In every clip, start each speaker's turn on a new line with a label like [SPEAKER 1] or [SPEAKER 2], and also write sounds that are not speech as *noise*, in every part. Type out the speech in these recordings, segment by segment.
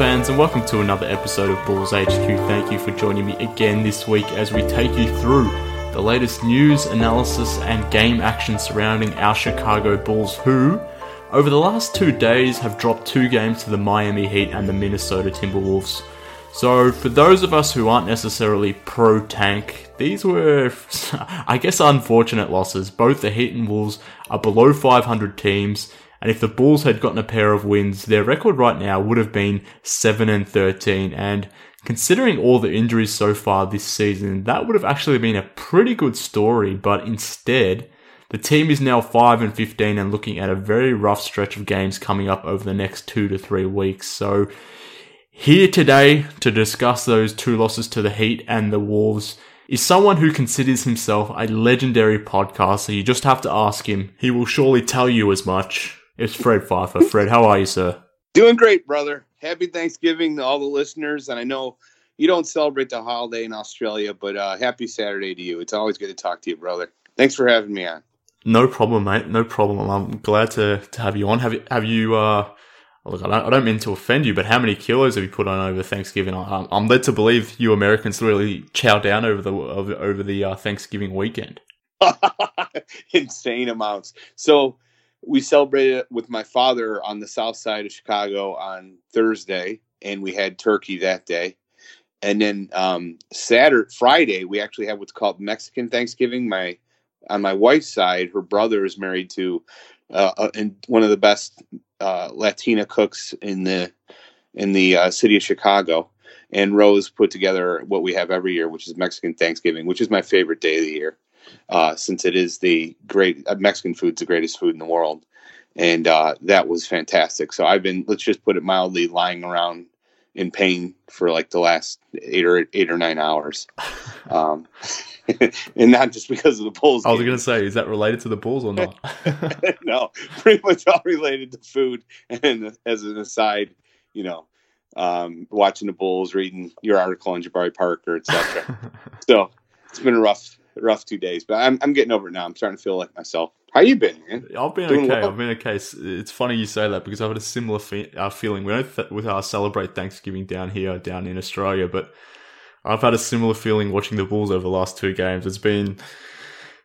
[SPEAKER 1] Fans, and welcome to another episode of Bulls HQ. Thank you for joining me again this week as we take you through the latest news, analysis, and game action surrounding our Chicago Bulls, who, over the last two days, have dropped two games to the Miami Heat and the Minnesota Timberwolves. So, for those of us who aren't necessarily pro tank, these were, *laughs* I guess, unfortunate losses. Both the Heat and Wolves are below 500 teams, and if the Bulls had gotten a pair of wins, their record right now would have been 7 and 13. And considering all the injuries so far this season, that would have actually been a pretty good story. But instead, the team is now 5 and 15 and looking at a very rough stretch of games coming up over the next two to three weeks. So, here today to discuss those two losses to the Heat and the Wolves is someone who considers himself a legendary podcaster. You just have to ask him. He will surely tell you as much. It's Fred Pfeiffer. Fred, how are you, sir?
[SPEAKER 2] Doing great, brother. Happy Thanksgiving to all the listeners. And I know you don't celebrate the holiday in Australia, but uh, happy Saturday to you. It's always good to talk to you, brother. Thanks for having me on.
[SPEAKER 1] No problem, mate. No problem. I'm glad to, to have you on. Have you, have you, uh, look, I don't, I don't mean to offend you, but how many kilos have you put on over Thanksgiving? I'm, I'm led to believe you Americans really chow down over the, over, over the uh, Thanksgiving weekend. *laughs*
[SPEAKER 2] Insane amounts. So, we celebrated it with my father on the south side of Chicago on Thursday, and we had turkey that day. And then um, Saturday, Friday, we actually had what's called Mexican Thanksgiving. My on my wife's side, her brother is married to uh, and one of the best uh, Latina cooks in the in the uh, city of Chicago. And Rose put together what we have every year, which is Mexican Thanksgiving, which is my favorite day of the year uh, since it is the great uh, Mexican food's the greatest food in the world, and uh, that was fantastic. So I've been, let's just put it mildly, lying around in pain for like the last eight or eight or nine hours, *laughs* um, *laughs* and not just because of the Bulls.
[SPEAKER 1] I was going to say, is that related to the Bulls or not? *laughs*
[SPEAKER 2] no, pretty much all related to food. And as an aside, you know, um, watching the Bulls, reading your article on Jabari Parker, etc. so it's been a rough rough two days, but I'm I'm getting over it now. I'm starting to feel like myself. How you been, man?
[SPEAKER 1] I've been Doing okay. Well? I've been okay. It's funny you say that because I've had a similar fe- uh, feeling. We don't th- with our celebrate Thanksgiving down here, down in Australia, but I've had a similar feeling watching the Bulls over the last two games. It's been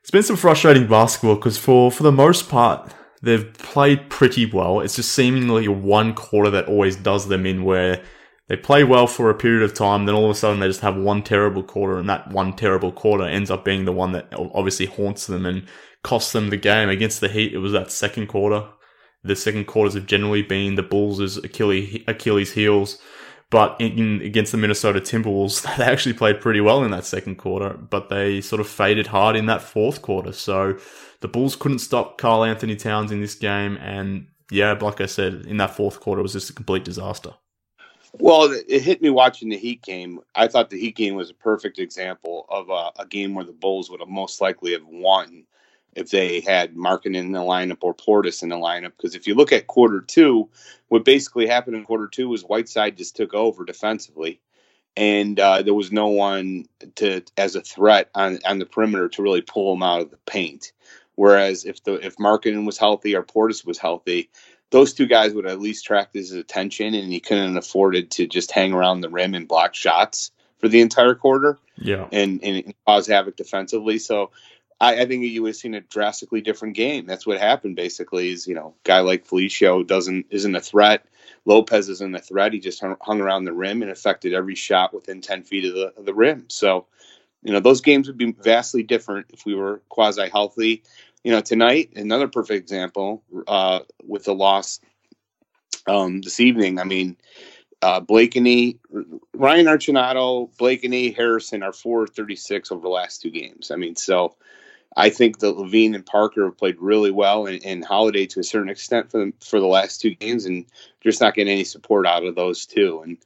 [SPEAKER 1] it's been some frustrating basketball because for for the most part they've played pretty well. It's just seemingly one quarter that always does them in where they play well for a period of time, then all of a sudden they just have one terrible quarter, and that one terrible quarter ends up being the one that obviously haunts them and costs them the game. Against the Heat, it was that second quarter. The second quarters have generally been the Bulls' Achilles, Achilles heels. But in, against the Minnesota Timberwolves, *laughs* they actually played pretty well in that second quarter, but they sort of faded hard in that fourth quarter. So the Bulls couldn't stop Karl-Anthony Towns in this game. And yeah, like I said, in that fourth quarter, it was just a complete disaster.
[SPEAKER 2] Well, it hit me watching the Heat game. I thought the Heat game was a perfect example of a, a game where the Bulls would have most likely have won if they had Markkanen in the lineup or Portis in the lineup. Because if you look at quarter two, what basically happened in quarter two was Whiteside just took over defensively, and uh, there was no one to as a threat on on the perimeter to really pull him out of the paint. Whereas if the if Markkanen was healthy or Portis was healthy, those two guys would at least attract his attention, and he couldn't afford it to just hang around the rim and block shots for the entire quarter.
[SPEAKER 1] Yeah,
[SPEAKER 2] and and cause havoc defensively. So. I, I think you would have seen a drastically different game. That's what happened. Basically, is you know, guy like Felicio doesn't isn't a threat. Lopez isn't a threat. He just hung, hung around the rim and affected every shot within ten feet of the of the rim. So, you know, those games would be vastly different if we were quasi healthy you know, tonight, another perfect example uh, with the loss um, this evening. I mean, uh, Blakeney, Ryan Arcidiacono, Blakeney, Harrison are 436 over the last two games. I mean, so I think that LaVine and Parker have played really well, and, Holiday to a certain extent for the, for the last two games, and just not getting any support out of those two. And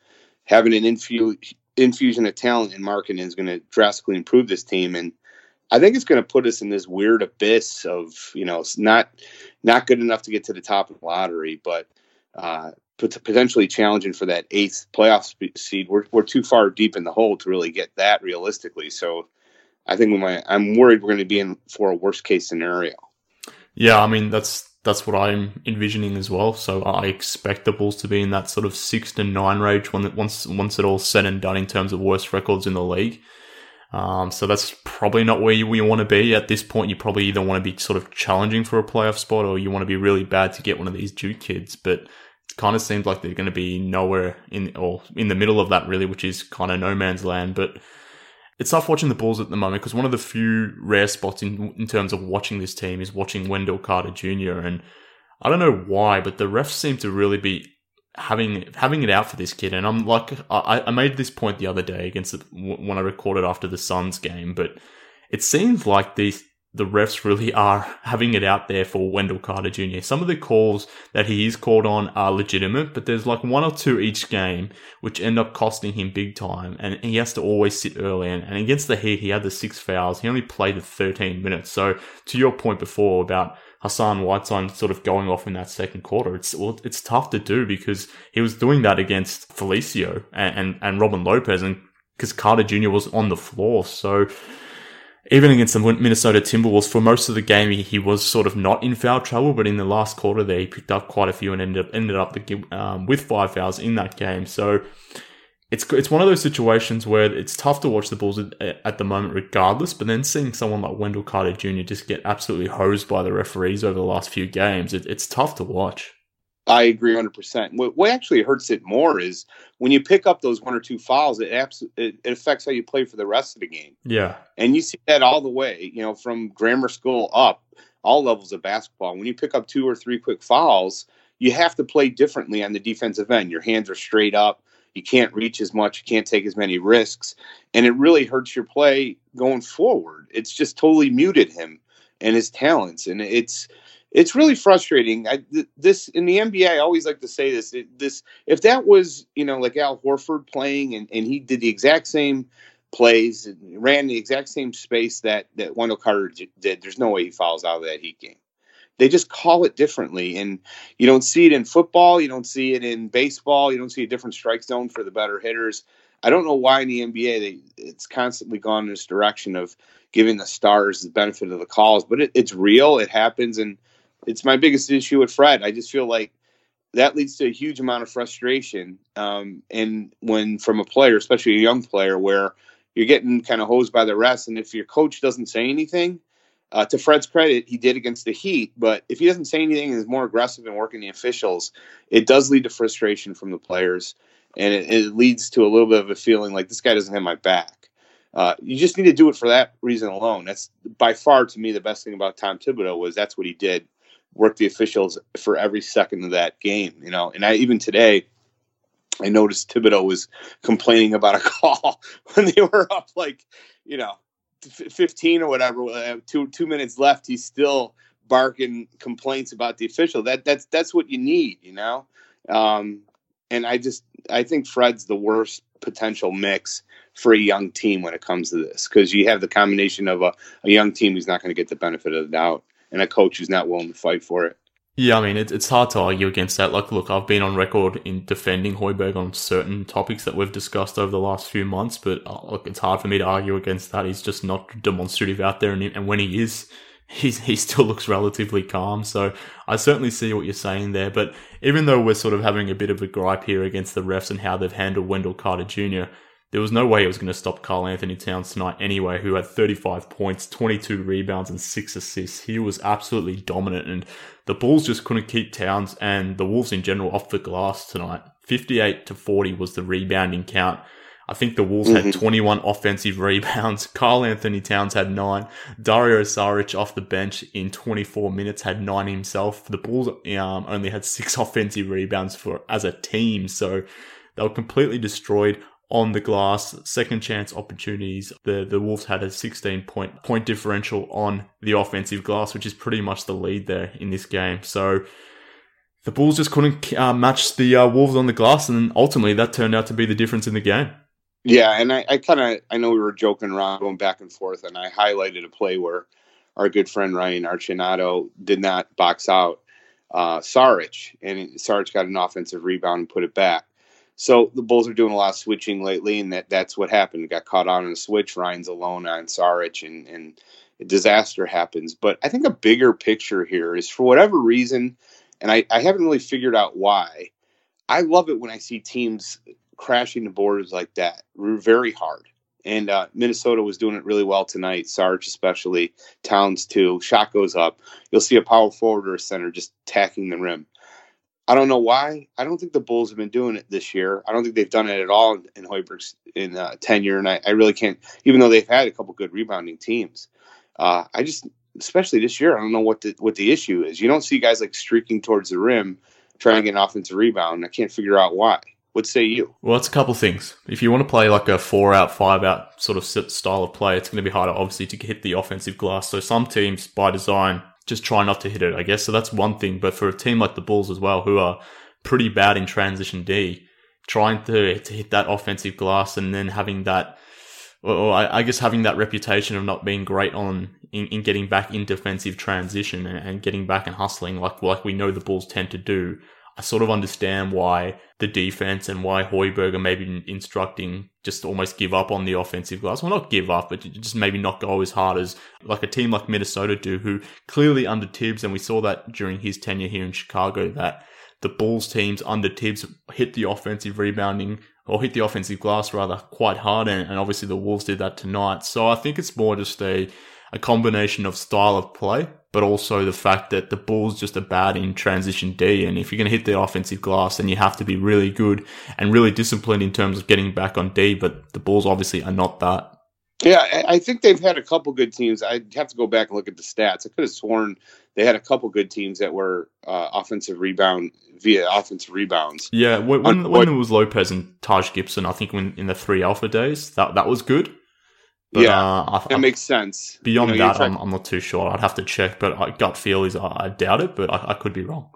[SPEAKER 2] having an infu- infusion of talent in Markkanen is going to drastically improve this team. And I think it's going to put us in this weird abyss of you know not not good enough to get to the top of the lottery, but uh, potentially challenging for that eighth playoff seed. We're we're too far deep in the hole to really get that realistically. So I think we might, I'm worried we're going to be in for a worst case scenario.
[SPEAKER 1] Yeah, I mean that's that's what I'm envisioning as well. So I expect the Bulls to be in that sort of six to nine range when once once it all said and done in terms of worst records in the league. Um, so that's probably not where you, you want to be at this point. You probably either want to be sort of challenging for a playoff spot or you want to be really bad to get one of these Duke kids. But it kind of seems like they're going to be nowhere in or in the middle of that really, which is kind of no man's land. But it's tough watching the Bulls at the moment because one of the few rare spots in in terms of watching this team is watching Wendell Carter Jr. and I don't know why, but the refs seem to really be having having it out for this kid. And I'm like, I, I made this point the other day against the, when I recorded after the Suns game, but it seems like these the refs really *laughs* are having it out there for Wendell Carter Jr. Some of the calls that he is called on are legitimate, but there's like one or two each game which end up costing him big time, and he has to always sit early. And, and against the Heat, he had the six fouls. He only played the 13 minutes. So to your point before about Hassan Whiteside sort of going off in that second quarter. It's well, it's tough to do because he was doing that against Felicio and, and, and Robin Lopez and because Carter Jr. was on the floor. So even against the Minnesota Timberwolves, for most of the game, he, was sort of not in foul trouble, but in the last quarter there, he picked up quite a few and ended up, ended up the, um, with five fouls in that game. So it's it's one of those situations where it's tough to watch the Bulls at, at, the moment, regardless. But then seeing someone like Wendell Carter Jr. just get absolutely hosed by the referees over the last few games, it, it's tough to watch.
[SPEAKER 2] I agree 100%. What, what actually hurts it more is when you pick up those one or two fouls, it, abs- it, it affects how you play for the rest of the game.
[SPEAKER 1] Yeah.
[SPEAKER 2] And you see that all the way, you know, from grammar school up, all levels of basketball. When you pick up two or three quick fouls, you have to play differently on the defensive end. Your hands are straight up you can't reach as much, you can't take as many risks, and it really hurts your play going forward. It's just totally muted him and his talents, and it's it's really frustrating. I, this in the NBA, I always like to say this. It, this if that was you know like Al Horford playing and, and he did the exact same plays and ran the exact same space that that Wendell Carter did, there's no way he fouls out of that Heat game they just call it differently. And you don't see it in football you don't see it in baseball you don't see a different strike zone for the better hitters. I don't know why in the nba they, it's constantly gone in this direction of giving the stars the benefit of the calls but it, it's real it happens and it's my biggest issue with fred. I just feel like that leads to a huge amount of frustration um, and when from a player especially a young player where you're getting kind of hosed by the rest and if your coach doesn't say anything uh, to Fred's credit, he did against the Heat, but if he doesn't say anything and is more aggressive in working the officials, it does lead to frustration from the players, and it, it leads to a little bit of a feeling like this guy doesn't have my back. Uh, you just need to do it for that reason alone. That's by far to me the best thing about Tom Thibodeau was that's what he did, work the officials for every second of that game. You know, and I even today. I noticed Thibodeau was complaining about a *laughs* call when they were up like, you know, 15 or whatever, uh, two two minutes left, he's still barking complaints about the official. That that's that's what you need, you know. Um, and I just I think Fred's the worst potential mix for a young team when it comes to this because you have the combination of a, a young team who's not going to get the benefit of the doubt and a coach who's not willing to fight for it.
[SPEAKER 1] Yeah, I mean, it, it's hard to argue against that. Like, look, I've been on record in defending Hoiberg on certain topics that we've discussed over the last few months, but uh, look, it's hard for me to argue against that. He's just not demonstrative out there, and, and when he is, *laughs* he's, he still looks relatively calm. So I certainly see what you're saying there. But even though we're sort of having a bit of a gripe here against the refs and how they've handled Wendell Carter Jr., there was no way it was going to stop Karl-Anthony Towns tonight anyway, who had 35 points, 22 rebounds, and 6 assists. He was absolutely dominant, and the Bulls just couldn't keep Towns and the Wolves in general off the glass tonight. 58 to 40 was the rebounding count. I think the Wolves mm-hmm. had 21 offensive rebounds. *laughs* Karl-Anthony Towns had nine. Dario Saric off the bench in 24 minutes had nine himself. The Bulls um, only had six *laughs* offensive rebounds for as a team, so they were completely destroyed on the glass, second chance opportunities. The the Wolves had a 16 point point differential on the offensive glass, which is pretty much the lead there in this game. So the Bulls just couldn't uh, match the uh, Wolves on the glass, and ultimately that turned out to be the difference in the game.
[SPEAKER 2] Yeah, and I, I kind of I know we were joking around, going back and forth, and I highlighted a play where our good friend Ryan Arcidiacono did not box out uh, Saric, and Saric got an offensive rebound and put it back. So the Bulls are doing a lot of switching lately, and that that's what happened. Got caught on a switch. Ryan's alone on Saric, and and a disaster happens. But I think a bigger picture here is for whatever reason, and I, I haven't really figured out why. I love it when I see teams crashing the borders like that, very hard. And uh, Minnesota was doing it really well tonight. Saric, especially Towns too. Shot goes up. You'll see a power forward or a center just tacking the rim. I don't know why. I don't think the Bulls have been doing it this year. I don't think they've done it at all in, Hoiberg's in uh, tenure, and I, I, really can't. Even though they've had a couple good rebounding teams, uh, I just, especially this year, I don't know what the what the issue is. You don't see guys like streaking towards the rim trying to get an offensive rebound. I can't figure out why. What say you?
[SPEAKER 1] Well, it's a couple things. If you want to play like a four out, five out sort of style of play, it's going to be harder, obviously, to hit the offensive glass. So some teams, by design, just try not to hit it, I guess. So that's one thing. But for a team like the Bulls as well, who are pretty bad in transition D, trying to, to hit that offensive glass and then having that, or I, guess having that reputation of not being great on in, in getting back in defensive transition and, and getting back and hustling like like we know the Bulls tend to do. I sort of understand why the defense and why Hoiberg are maybe instructing just almost give up on the offensive glass. Well, not give up, but just maybe not go as hard as like a team like Minnesota do, who clearly under Thibs, and we saw that during his tenure here in Chicago, that the Bulls teams under Thibs hit the offensive rebounding or hit the offensive glass rather quite hard, and, and obviously the Wolves did that tonight. So I think it's more just a a combination of style of play, but also the fact that the Bulls just are bad in transition D. And if you're going to hit the offensive glass, then you have to be really good and really disciplined in terms of getting back on D. But the Bulls obviously are not that.
[SPEAKER 2] Yeah, I think they've had a couple good teams. I'd have to go back and look at the stats. I could have sworn they had a couple good teams that were uh, offensive rebound via offensive rebounds.
[SPEAKER 1] Yeah, when, when, when, it was Lopez and Taj Gibson, I think when in the three alpha days, that that was good.
[SPEAKER 2] But, yeah, uh, that makes sense.
[SPEAKER 1] Beyond you know, that, trying... I'm, I'm, not too sure. I'd have to check, but I, gut feel is I, I doubt it, but I, I, could be wrong.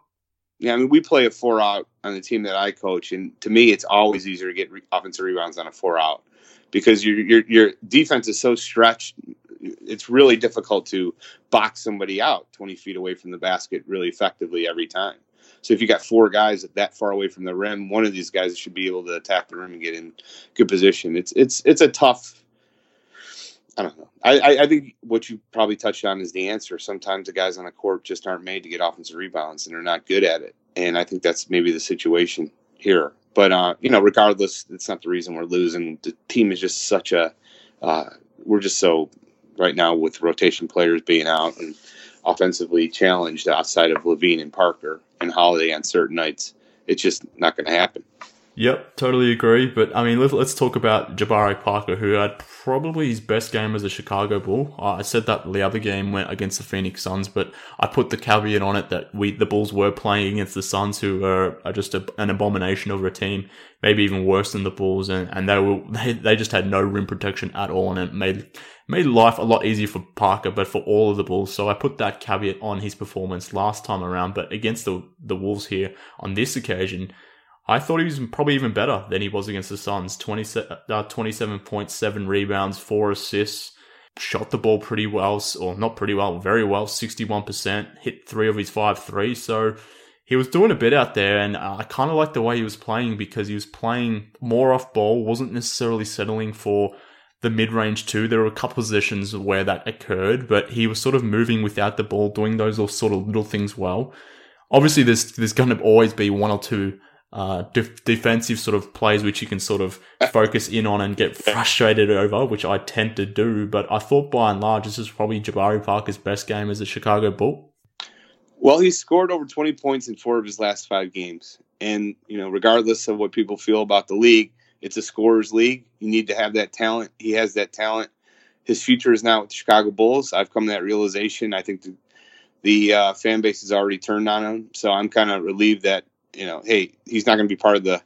[SPEAKER 2] Yeah, I mean, we play a four out on the team that I coach, and to me, it's always easier to get re- offensive rebounds on a four out because your your your defense is so stretched. It's really difficult to box somebody out 20 feet away from the basket really effectively every time. So if you got four guys that far away from the rim, one of these guys should be able to attack the rim and get in good position. It's it's it's a tough I don't know. I, I, think what you probably touched on is the answer. Sometimes the guys on the court just aren't made to get offensive rebounds and they're not good at it. And I think that's maybe the situation here. But uh, you know, regardless, it's not the reason we're losing. The team is just such a uh, we're just so right now with rotation players being out and offensively challenged outside of LaVine and Parker and Holiday on certain nights. It's just not going to happen.
[SPEAKER 1] Yep, totally agree. But I mean, let, us talk about Jabari Parker, who had probably his best game as a Chicago Bull. I said that the other game went against the Phoenix Suns, but I put the caveat on it that we the Bulls were playing against the Suns, who are, are just a, an abomination of a team, maybe even worse than the Bulls, and, and they were they, *laughs* they just had no rim protection at all, and it made made life a lot easier for Parker, but for all of the Bulls. So I put that caveat on his performance last time around, but against the the Wolves here on this occasion I thought he was probably even better than he was against the Suns. 20, uh, 27.7 rebounds, 4 assists, shot the ball pretty well, or not pretty well, very well, 61%, hit three of his five threes. So he was doing a bit out there, and I kind of liked the way he was playing because he was playing more off ball, wasn't necessarily settling for the mid range too. There were a couple positions where that occurred, but he was sort of moving without the ball, doing those sort of little things well. Obviously, there's there's going to always be one or two uh, def- defensive sort of plays which you can sort of focus in on and get frustrated over, which I tend to do. But I thought by and large, this is probably Jabari Parker's best game as a Chicago Bull.
[SPEAKER 2] Well, he scored over 20 points in four of his last five games. And, you know, regardless of what people feel about the league, it's a scorer's league. You need to have that talent. He has that talent. His future is now with the Chicago Bulls. I've come to that realization. I think the, the uh, fan base has already turned on him. So I'm kind of relieved that you know, hey, he's not going to be part of the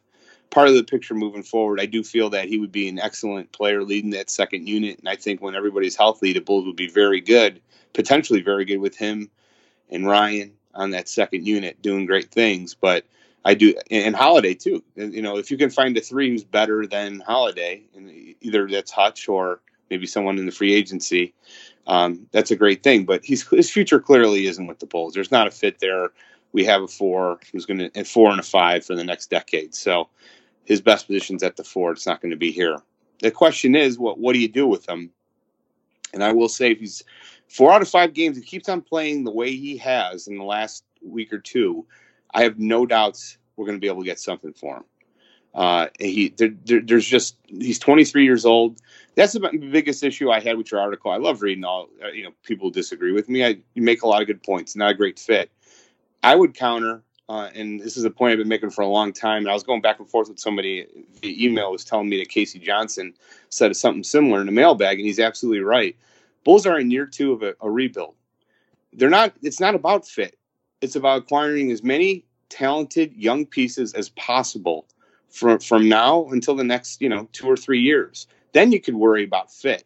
[SPEAKER 2] part of the picture moving forward. I do feel that he would be an excellent player leading that second unit, and I think when everybody's healthy, the Bulls would be very good, potentially very good with him and Ryan on that second unit doing great things. But I do, and Holiday too. You know, if you can find a three who's better than Holiday, and either that's Hutch or maybe someone in the free agency, um, that's a great thing. But he's, his future clearly isn't with the Bulls. There's not a fit there we have a four who's going to and four and a five for the next decade. So his best position's at the four. It's not going to be here. The question is, what what do you do with him? And I will say, if he's four out of five games, he keeps on playing the way he has in the last week or two, I have no doubts we're going to be able to get something for him. Uh, he there, there, there's just he's 23 years old. That's the biggest issue I had with your article. I love reading all uh, you know people disagree with me. I you make a lot of good points. Not a great fit. I would counter, uh, and this is a point I've been making for a long time. And I was going back and forth with somebody via email was telling me that K.C. Johnson said something similar in the mailbag, and he's absolutely right. Bulls are in year two of a, a rebuild. They're not. It's not about fit. It's about acquiring as many talented young pieces as possible from from now until the next you know two or three years. Then you could worry about fit.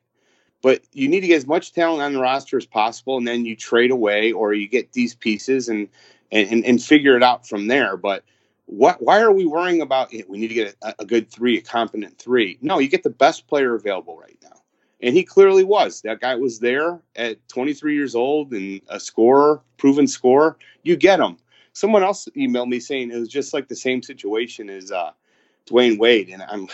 [SPEAKER 2] But you need to get as much talent on the roster as possible, and then you trade away or you get these pieces and and, and figure it out from there. But what? Why are we worrying about? it? We need to get a, a good three, a competent three. No, you get the best player available right now, and he clearly was. That guy was there at 23 years old and a scorer, proven scorer. You get him. Someone else emailed me saying it was just like the same situation as uh, Dwyane Wade, and I'm,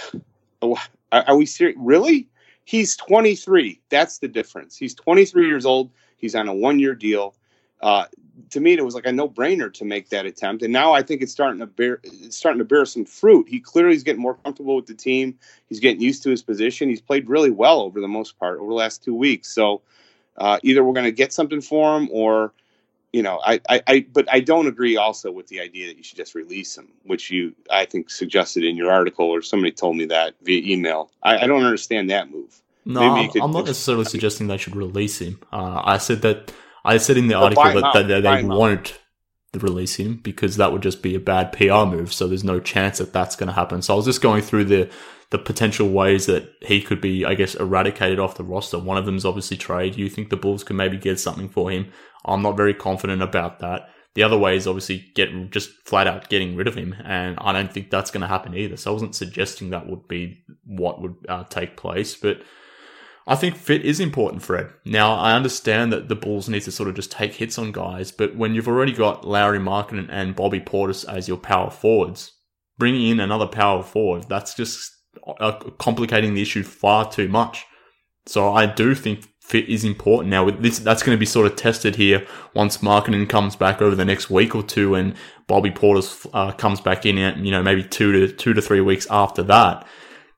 [SPEAKER 2] are we serious? Really? He's 23. That's the difference. He's 23 years old. He's on a one-year deal. Uh, to me, it was like a no-brainer to make that attempt, and now I think it's starting to bear it's starting to bear some fruit. He clearly is getting more comfortable with the team. He's getting used to his position. He's played really well over the most part over the last two weeks. So uh, either we're going to get something for him, or you know, I, I, I, but I don't agree also with the idea that you should just release him, which you, I think, suggested in your article, or somebody told me that via email. I, I don't understand that move.
[SPEAKER 1] No, I'm, I'm, not necessarily suggesting they should release him. Uh, I said that I said in the article that, that, that they won't release him because that would just be a bad PR move. So there's no chance that that's going to happen. So I was just going through the the potential ways that he could be, I guess, eradicated off the roster. One of them is obviously trade. You think the Bulls could maybe get something for him? I'm not very confident about that. The other way is obviously get just flat out getting rid of him, and I don't think that's going to happen either. So I wasn't suggesting that would be what would uh, take place, but I think fit is important, Fred. Now I understand that the Bulls need to sort of just take hits on guys, but when you've already got Lauri Markkanen and Bobby Portis as your power forwards, bringing in another power forward, that's just complicating the issue far too much. So I do think fit is important now. With this, that's going to be sort of tested here once Markkanen comes back over the next week or two, and Bobby Portis uh, comes back in, you know, maybe two to two to three weeks after that.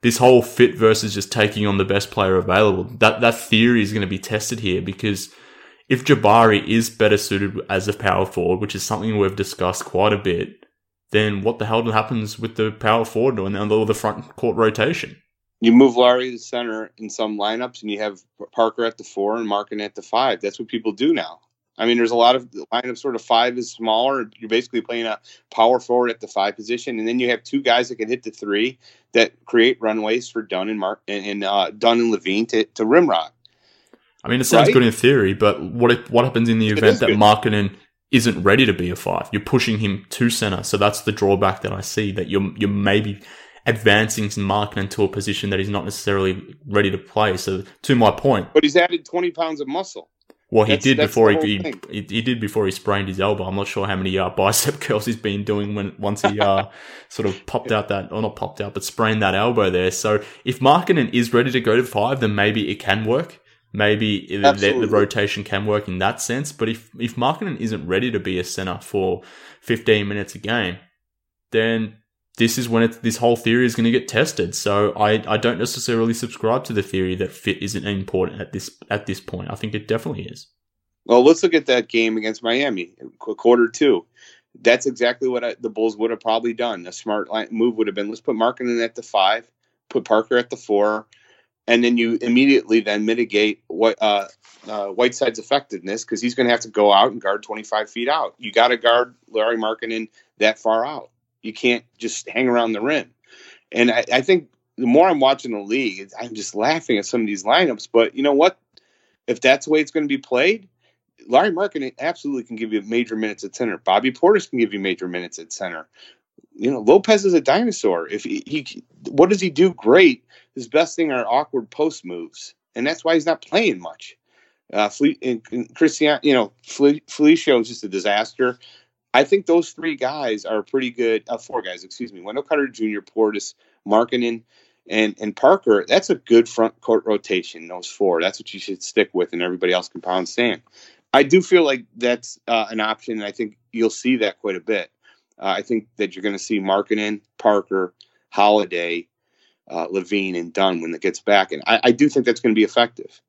[SPEAKER 1] This whole fit versus just taking on the best player available. That that theory is going to be tested here because if Jabari is better suited as a power forward, which is something we've discussed quite a bit, then what the hell happens with the power forward and the front court rotation?
[SPEAKER 2] you move Lauri to center in some lineups, and you have Parker at the four and Markkanen at the five. That's what people do now. I mean, there's a lot of lineups sort of five is smaller. You're basically playing a power forward at the five position, and then you have two guys that can hit the three that create runways for Dunn and Mark and, and uh, Dunn and LaVine to, to rimrock.
[SPEAKER 1] I mean, it sounds right? good in theory, but what if, what happens in the event that Markkanen isn't ready to be a five? You're pushing him to center, so that's the drawback that I see. That you're you're maybe advancing Markkanen to a position that he's not necessarily ready to play. So to my point,
[SPEAKER 2] but he's added twenty pounds of muscle.
[SPEAKER 1] Well, he that's, did that's before he, he, he did before he sprained his elbow. I'm not sure how many uh, *laughs* bicep curls he's been doing when once he uh, *laughs* sort of popped out that or not popped out, but sprained that elbow there. So if Markkanen is ready to go to five, then maybe it can work. Maybe the, the, rotation can work in that sense. But if if Markkanen isn't ready to be a center for 15 minutes a game, then this is when this whole theory is going to get tested. So I, I don't necessarily subscribe to the theory that fit isn't important at this at this point. I think it definitely is.
[SPEAKER 2] Well, let's look at that game against Miami, quarter two. That's exactly what I, the Bulls would have probably done. A smart move would have been let's put Markkanen at the five, put Parker at the four, and then you immediately then mitigate what uh, uh, Whiteside's effectiveness because he's going to have to go out and guard 25 feet out. You got to guard Lauri Markkanen that far out. You can't just hang around the rim. And I, I think the more I'm watching the league, I'm just laughing at some of these lineups. But you know what? If that's the way it's going to be played, Lauri Markkanen absolutely can give you major minutes at center. Bobby Portis can give you major minutes at center. You know, Lopez is a dinosaur. If he, he what does he do great? His best thing are awkward post moves, and that's why he's not playing much. Uh, Fle- and, and Christian, you know, Fle- Felicio is just a disaster. I think those three guys are pretty good. Uh, four guys, excuse me. Wendell Carter Jr., Portis, Markkanen and and Parker, that's a good front court rotation. Those four, that's what you should stick with, and everybody else can pound sand. I do feel like that's uh, an option, and I think you'll see that quite a bit. Uh, I think that you're going to see Markkanen, Parker, Holiday, uh, LaVine, and Dunn when it gets back, and I, I do think that's going to be effective.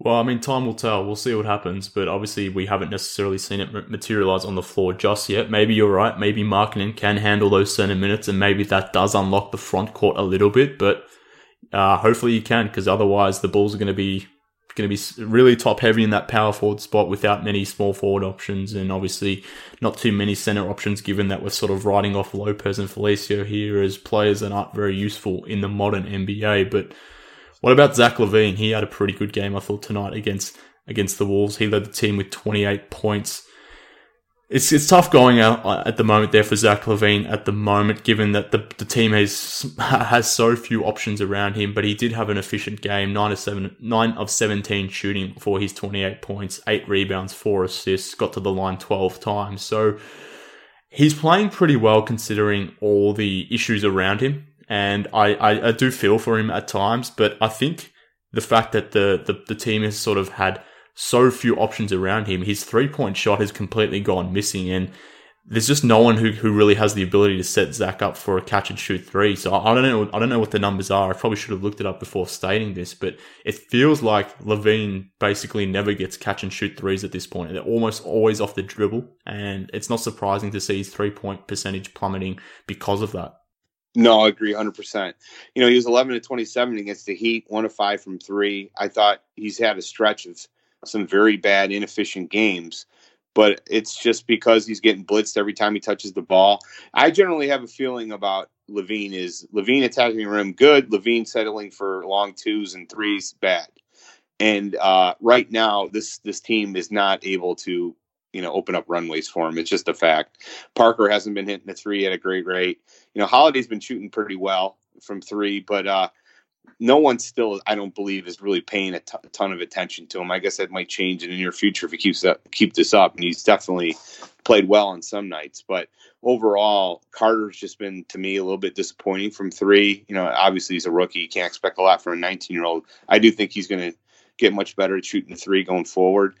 [SPEAKER 1] Well, I mean, time will tell. We'll see what happens, but obviously we haven't necessarily seen it materialize on the floor just yet. Maybe you're right. Maybe Markkanen can handle those center minutes, and maybe that does unlock the front court a little bit. But uh, hopefully you can, because otherwise the Bulls are going to be going to be really top heavy in that power forward spot without many small forward options, and obviously not too many center options. Given that we're sort of writing off Lopez and Felicio here as players that aren't very useful in the modern NBA, but what about Zach LaVine? He had a pretty good game, I thought, tonight against against the Wolves. He led the team with 28 points. It's it's tough going out uh, at the moment there for Zach LaVine at the moment, given that the, the team has *laughs* has so few options around him. But he did have an efficient game, nine of seven, nine of 17 shooting for his 28 points, eight rebounds, four assists, got to the line 12 times. So he's playing pretty well considering all the issues around him and I, I, I, do feel for him at times, but I think the fact that the, the, the team has sort of had so few options around him, his three point shot has completely gone missing, and there's just no one who, who really has the ability to set Zach up for a catch and shoot three. So I don't know I don't know what the numbers are. I probably should have looked it up before stating this, but it feels like LaVine basically never gets catch and shoot threes at this point. They're almost always off the dribble, and it's not surprising to see his three point percentage plummeting because of that.
[SPEAKER 2] No, I agree 100%. You know, he was 11 to 27 against the Heat, one of five from three. I thought he's had a stretch of some very bad, inefficient games, but it's just because he's getting blitzed every time he touches the ball. I generally have a feeling about LaVine is LaVine attacking the rim good, LaVine settling for long twos and threes bad. And uh, right now, this this team is not able to you know open up runways for him. It's just a fact. Parker hasn't been hitting the three at a great rate. You know, Holiday's been shooting pretty well from three, but uh, no one still, I don't believe, is really paying a, t- a ton of attention to him. I guess that might change in the near future if he keeps up, keep this up. And he's definitely played well on some nights, but overall, Carter's just been to me a little bit disappointing from three. You know, obviously he's a rookie; you can't expect a lot from a 19 year old. I do think he's going to get much better at shooting three going forward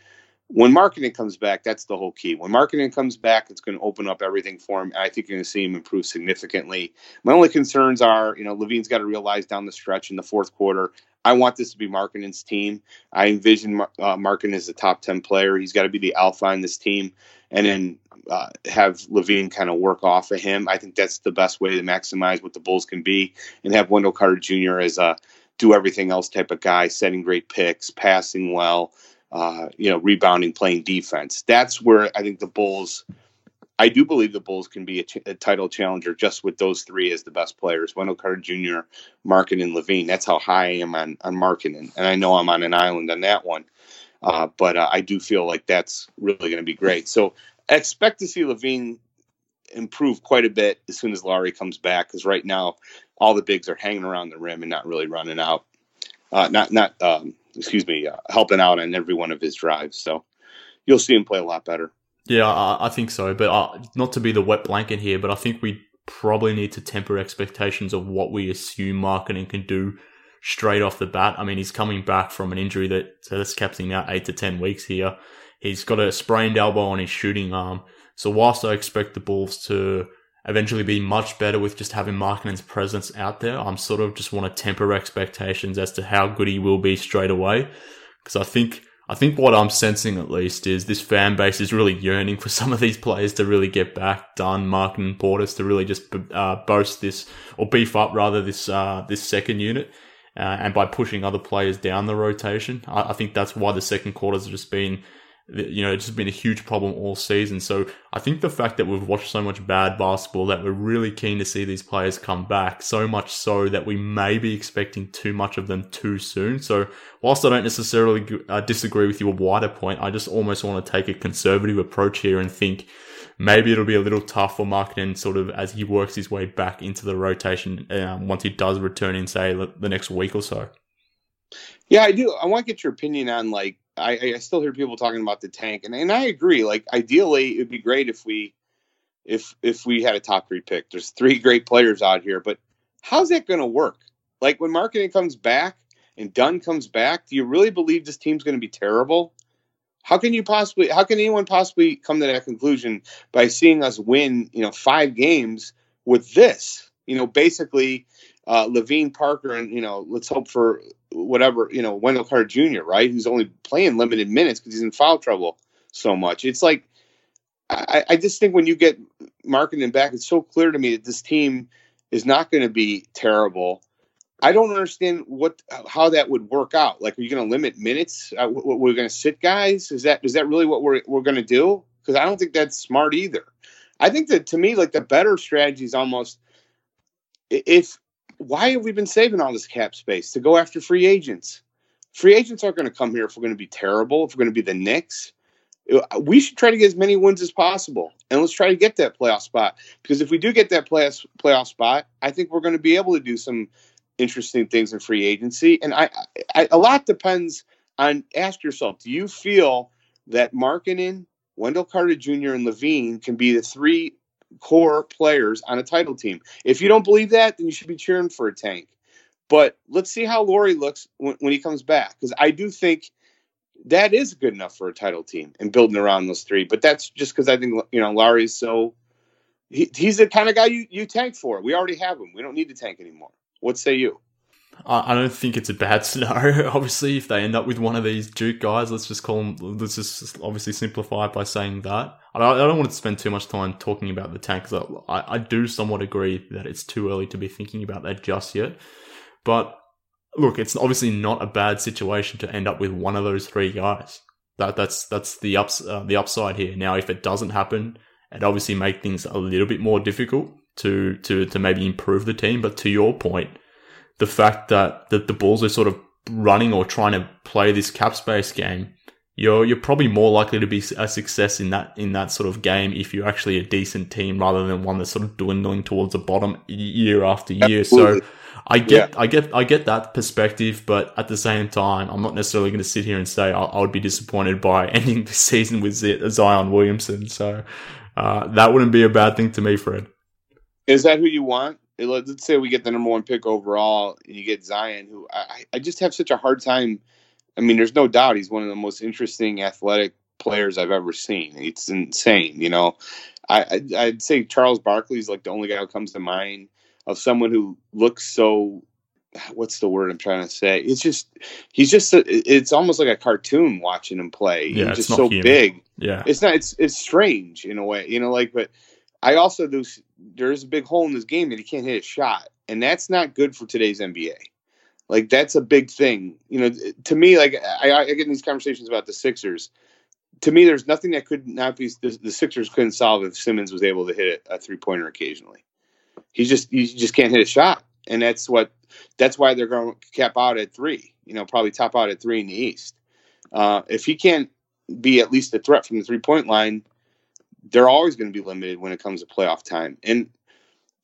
[SPEAKER 2] when Markkanen comes back, that's the whole key. When Markkanen comes back, it's going to open up everything for him. I think you're going to see him improve significantly. My only concerns are, you know, LaVine's got to realize down the stretch in the fourth quarter, I want this to be Markkanen's team. I envision uh, Markkanen as a top 10 player. He's got to be the alpha in this team. And then uh, have LaVine kind of work off of him. I think that's the best way to maximize what the Bulls can be and have Wendell Carter Jr. as a do everything else type of guy, setting great picks, passing well uh, you know, rebounding, playing defense. That's where I think the Bulls. I do believe the Bulls can be a, ch- a title challenger just with those three as the best players: Wendell Carter Jr., Markkanen, and LaVine. That's how high I am on on Markkanen, and I know I'm on an island on that one. Uh, but uh, I do feel like that's really going to be great. So expect to see LaVine improve quite a bit as soon as Lauri comes back, because right now all the bigs are hanging around the rim and not really running out. Uh, not not um, excuse me, uh, helping out on every one of his drives. So you'll see him play a lot better.
[SPEAKER 1] Yeah, I, I think so. But uh, not to be the wet blanket here, but I think we probably need to temper expectations of what we assume Markkanen can do straight off the bat. I mean, he's coming back from an injury that so that's kept him out eight to ten weeks here. He's got a sprained elbow on his shooting arm. So whilst I expect the Bulls to eventually be much better with just having Markkanen's presence out there. I'm sort of just want to temper expectations as to how good he will be straight away. Because I think, I think what I'm sensing at least is this fan base is really yearning for *laughs* some of these players to really get back done. Markkanen and Portis to really just uh, boast this or beef up rather this, uh, this second unit. Uh, and by pushing other players down the rotation, I, I think that's why the second quarters have just been you know, it's just been a huge problem all season. So I think the fact that we've watched so much bad basketball that we're really keen to see these players come back, so much so that we may be expecting too much of them too soon. So whilst I don't necessarily uh, disagree with your wider point, I just almost want to take a conservative approach here and think maybe it'll be a little tough for Markkanen sort of as he works his way back into the rotation um, once he does return in, say, the next week or so.
[SPEAKER 2] Yeah, I do. I want to get your opinion on like I, I still hear people talking about the tank, and, and I agree. Like ideally, it'd be great if we if if we had a top three pick. There's three great players out here, but How's that going to work? Like when Markkanen comes back and Dunn comes back, do you really believe this team's going to be terrible? How can you possibly? How can anyone possibly come to that conclusion by seeing us win, you know, five games with this? You know, basically, uh, LaVine Parker, and you know, let's hope for whatever, you know, Wendell Carter Jr. Right, who's only playing limited minutes because he's in foul trouble so much. It's like I, I just think when you get Markkanen back, it's so clear to me that this team is not going to be terrible. I don't understand what how that would work out. Like, are you going to limit minutes? Uh, we're going to sit guys. Is that is that really what we're we're going to do? Because I don't think that's smart either. I think that to me, like the better strategy is almost if why have we been saving all this cap space to go after free agents? Free agents aren't going to come here if we're going to be terrible. If we're going to be the Knicks, we should try to get as many wins as possible, and let's try to get that playoff spot. Because if we do get that playoff playoff spot, I think we're going to be able to do some interesting things in free agency. And I, I a lot depends on. Ask yourself: Do you feel that Markkanen, Wendell Carter Jr., and LaVine can be the three core players on a title team? If you don't believe that, then you should be cheering for a tank. But let's see how Lauri looks when, when he comes back, because I do think that is good enough for a title team and building around those three. But that's just because I think you know Lauri's so he, he's the kind of guy you you tank for. We already have him. We don't need to tank anymore. What say you?
[SPEAKER 1] I don't think it's a bad *laughs* scenario. Obviously, if they end up with one of these Duke guys, let's just call them. Let's just obviously simplify it by saying that. I don't, I don't want to spend too much time talking about the tank because I, I do somewhat agree that it's too early to be thinking about that just yet. But look, it's obviously not a bad situation to end up with one of those three guys. That that's that's the ups uh, the upside here. Now, if it doesn't happen, it obviously make things a little bit more difficult to to to maybe improve the team. But to your point, the fact that that the Bulls are sort of running or trying to play this cap space game, you're you're probably more likely to be a success in that in that sort of game if you're actually a decent team rather than one that's sort of dwindling towards the bottom year after year. Absolutely. So I get, yeah. I get, I get that perspective, but at the same time, I'm not necessarily going to sit here and say I, I would be disappointed by *laughs* ending the season with Zion Williamson. So uh, that wouldn't be a bad thing to me, Fred.
[SPEAKER 2] Is that who you want? Let's say we get the number one pick overall, and you get Zion, who I, I just have such a hard time. I mean, there's no doubt he's one of the most interesting athletic players I've ever seen. It's insane, you know. I, I'd say Charles Barkley's like the only guy who comes to mind of someone who looks so what's the word I'm trying to say? It's just he's just a, it's almost like a cartoon watching him play. Yeah, he's just so human. big.
[SPEAKER 1] Yeah,
[SPEAKER 2] it's not. It's it's strange in a way, you know. Like, but I also do. There's a big hole in this game that he can't hit a shot, and that's not good for today's NBA. Like that's a big thing, you know. To me, like I, I get in these conversations about the Sixers. To me, there's nothing that could not be the, the Sixers couldn't solve if Simmons was able to hit a, a three pointer occasionally he just he just can't hit a shot, and that's what that's why they're going to cap out at three. You know, probably top out at three in the East. Uh, if he can't be at least a threat from the three point line, they're always going to be limited when it comes to playoff time. And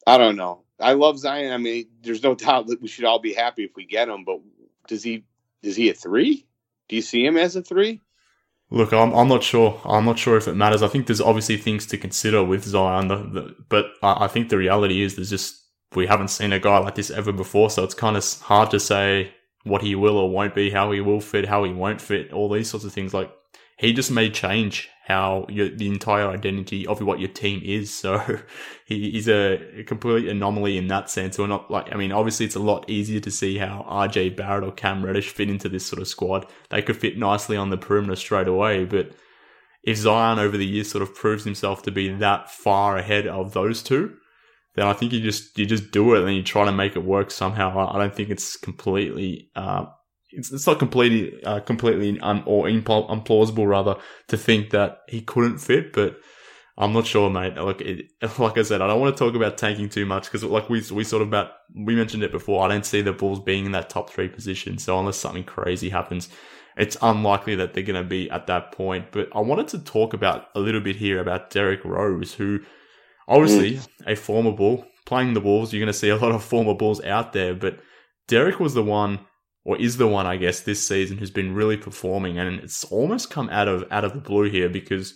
[SPEAKER 2] I don't know. I love Zion. I mean, there's no *laughs* doubt that we should all be happy if we get him. But does he? Is he a three? Do you see him as a three?
[SPEAKER 1] Look, I'm, I'm not sure. I'm not sure if it matters. I think there's obviously things to consider with Zion, the, the, but I, I think the reality is there's just we haven't seen a guy like this ever before, so it's kind of hard to say what he will or won't be, how he will fit, how he won't fit, all these sorts of things. Like he just may change how your, the entire identity of what your team is. So *laughs* he, he's a, complete anomaly in that sense. Or not like, I mean, obviously it's a lot easier to see how RJ Barrett or Cam Reddish fit into this sort of squad. They could fit nicely on the perimeter straight away, but if Zion over the years sort of proves himself to be that far ahead of those two, then I think you just you just do it and you try to make it work somehow. I don't think it's completely uh, it's, it's not completely uh, completely un, or impl- implausible rather to think that he couldn't fit, but I'm not sure, mate. Like it, *laughs* like I said, I don't want to talk about tanking too much because like we we sort of about we mentioned it before. I don't see the Bulls being in that top three position. So unless something crazy happens, it's unlikely that they're going to be at that point. But I wanted to talk about a little bit here about Derrick Rose, who obviously mm. a former Bull playing the Bulls. You're going to see a lot of former Bulls out there, but Derrick was the one or is the one, I guess, this season who's been really performing, and it's almost come out of out of the blue here because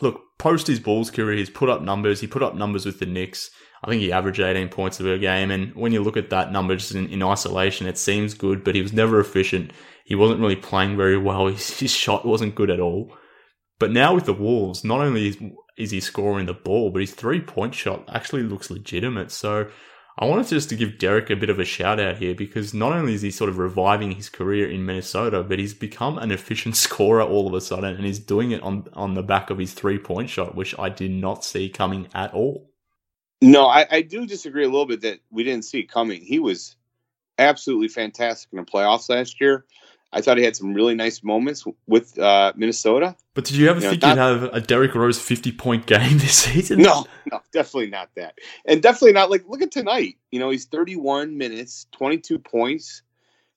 [SPEAKER 1] look, post his Bulls career, he's put up numbers. He put up numbers with the Knicks. I think he averaged 18 points a game. And when you look at that number just in, in isolation, it seems good, but he was never efficient. He wasn't really playing very well. *laughs* His, his shot wasn't good at all. But now with the Wolves, not only is, is he scoring the ball, but his three point shot actually looks legitimate. So I wanted to just to give Derrick a bit of a shout out here because not only is he sort of reviving his career in Minnesota, but he's become an efficient *laughs* scorer all of a sudden and he's doing it on, on the back of his three point shot, which I did not see coming at all.
[SPEAKER 2] No, I, I do disagree a little bit that we didn't see it coming. He was absolutely fantastic in the playoffs last year. I thought he had some really nice moments with uh, Minnesota.
[SPEAKER 1] But did you ever you think know, you'd have a Derrick Rose 50 point game *laughs* this season?
[SPEAKER 2] No, no, definitely not that. And definitely not like, look at tonight. You know, he's 31 minutes, 22 points,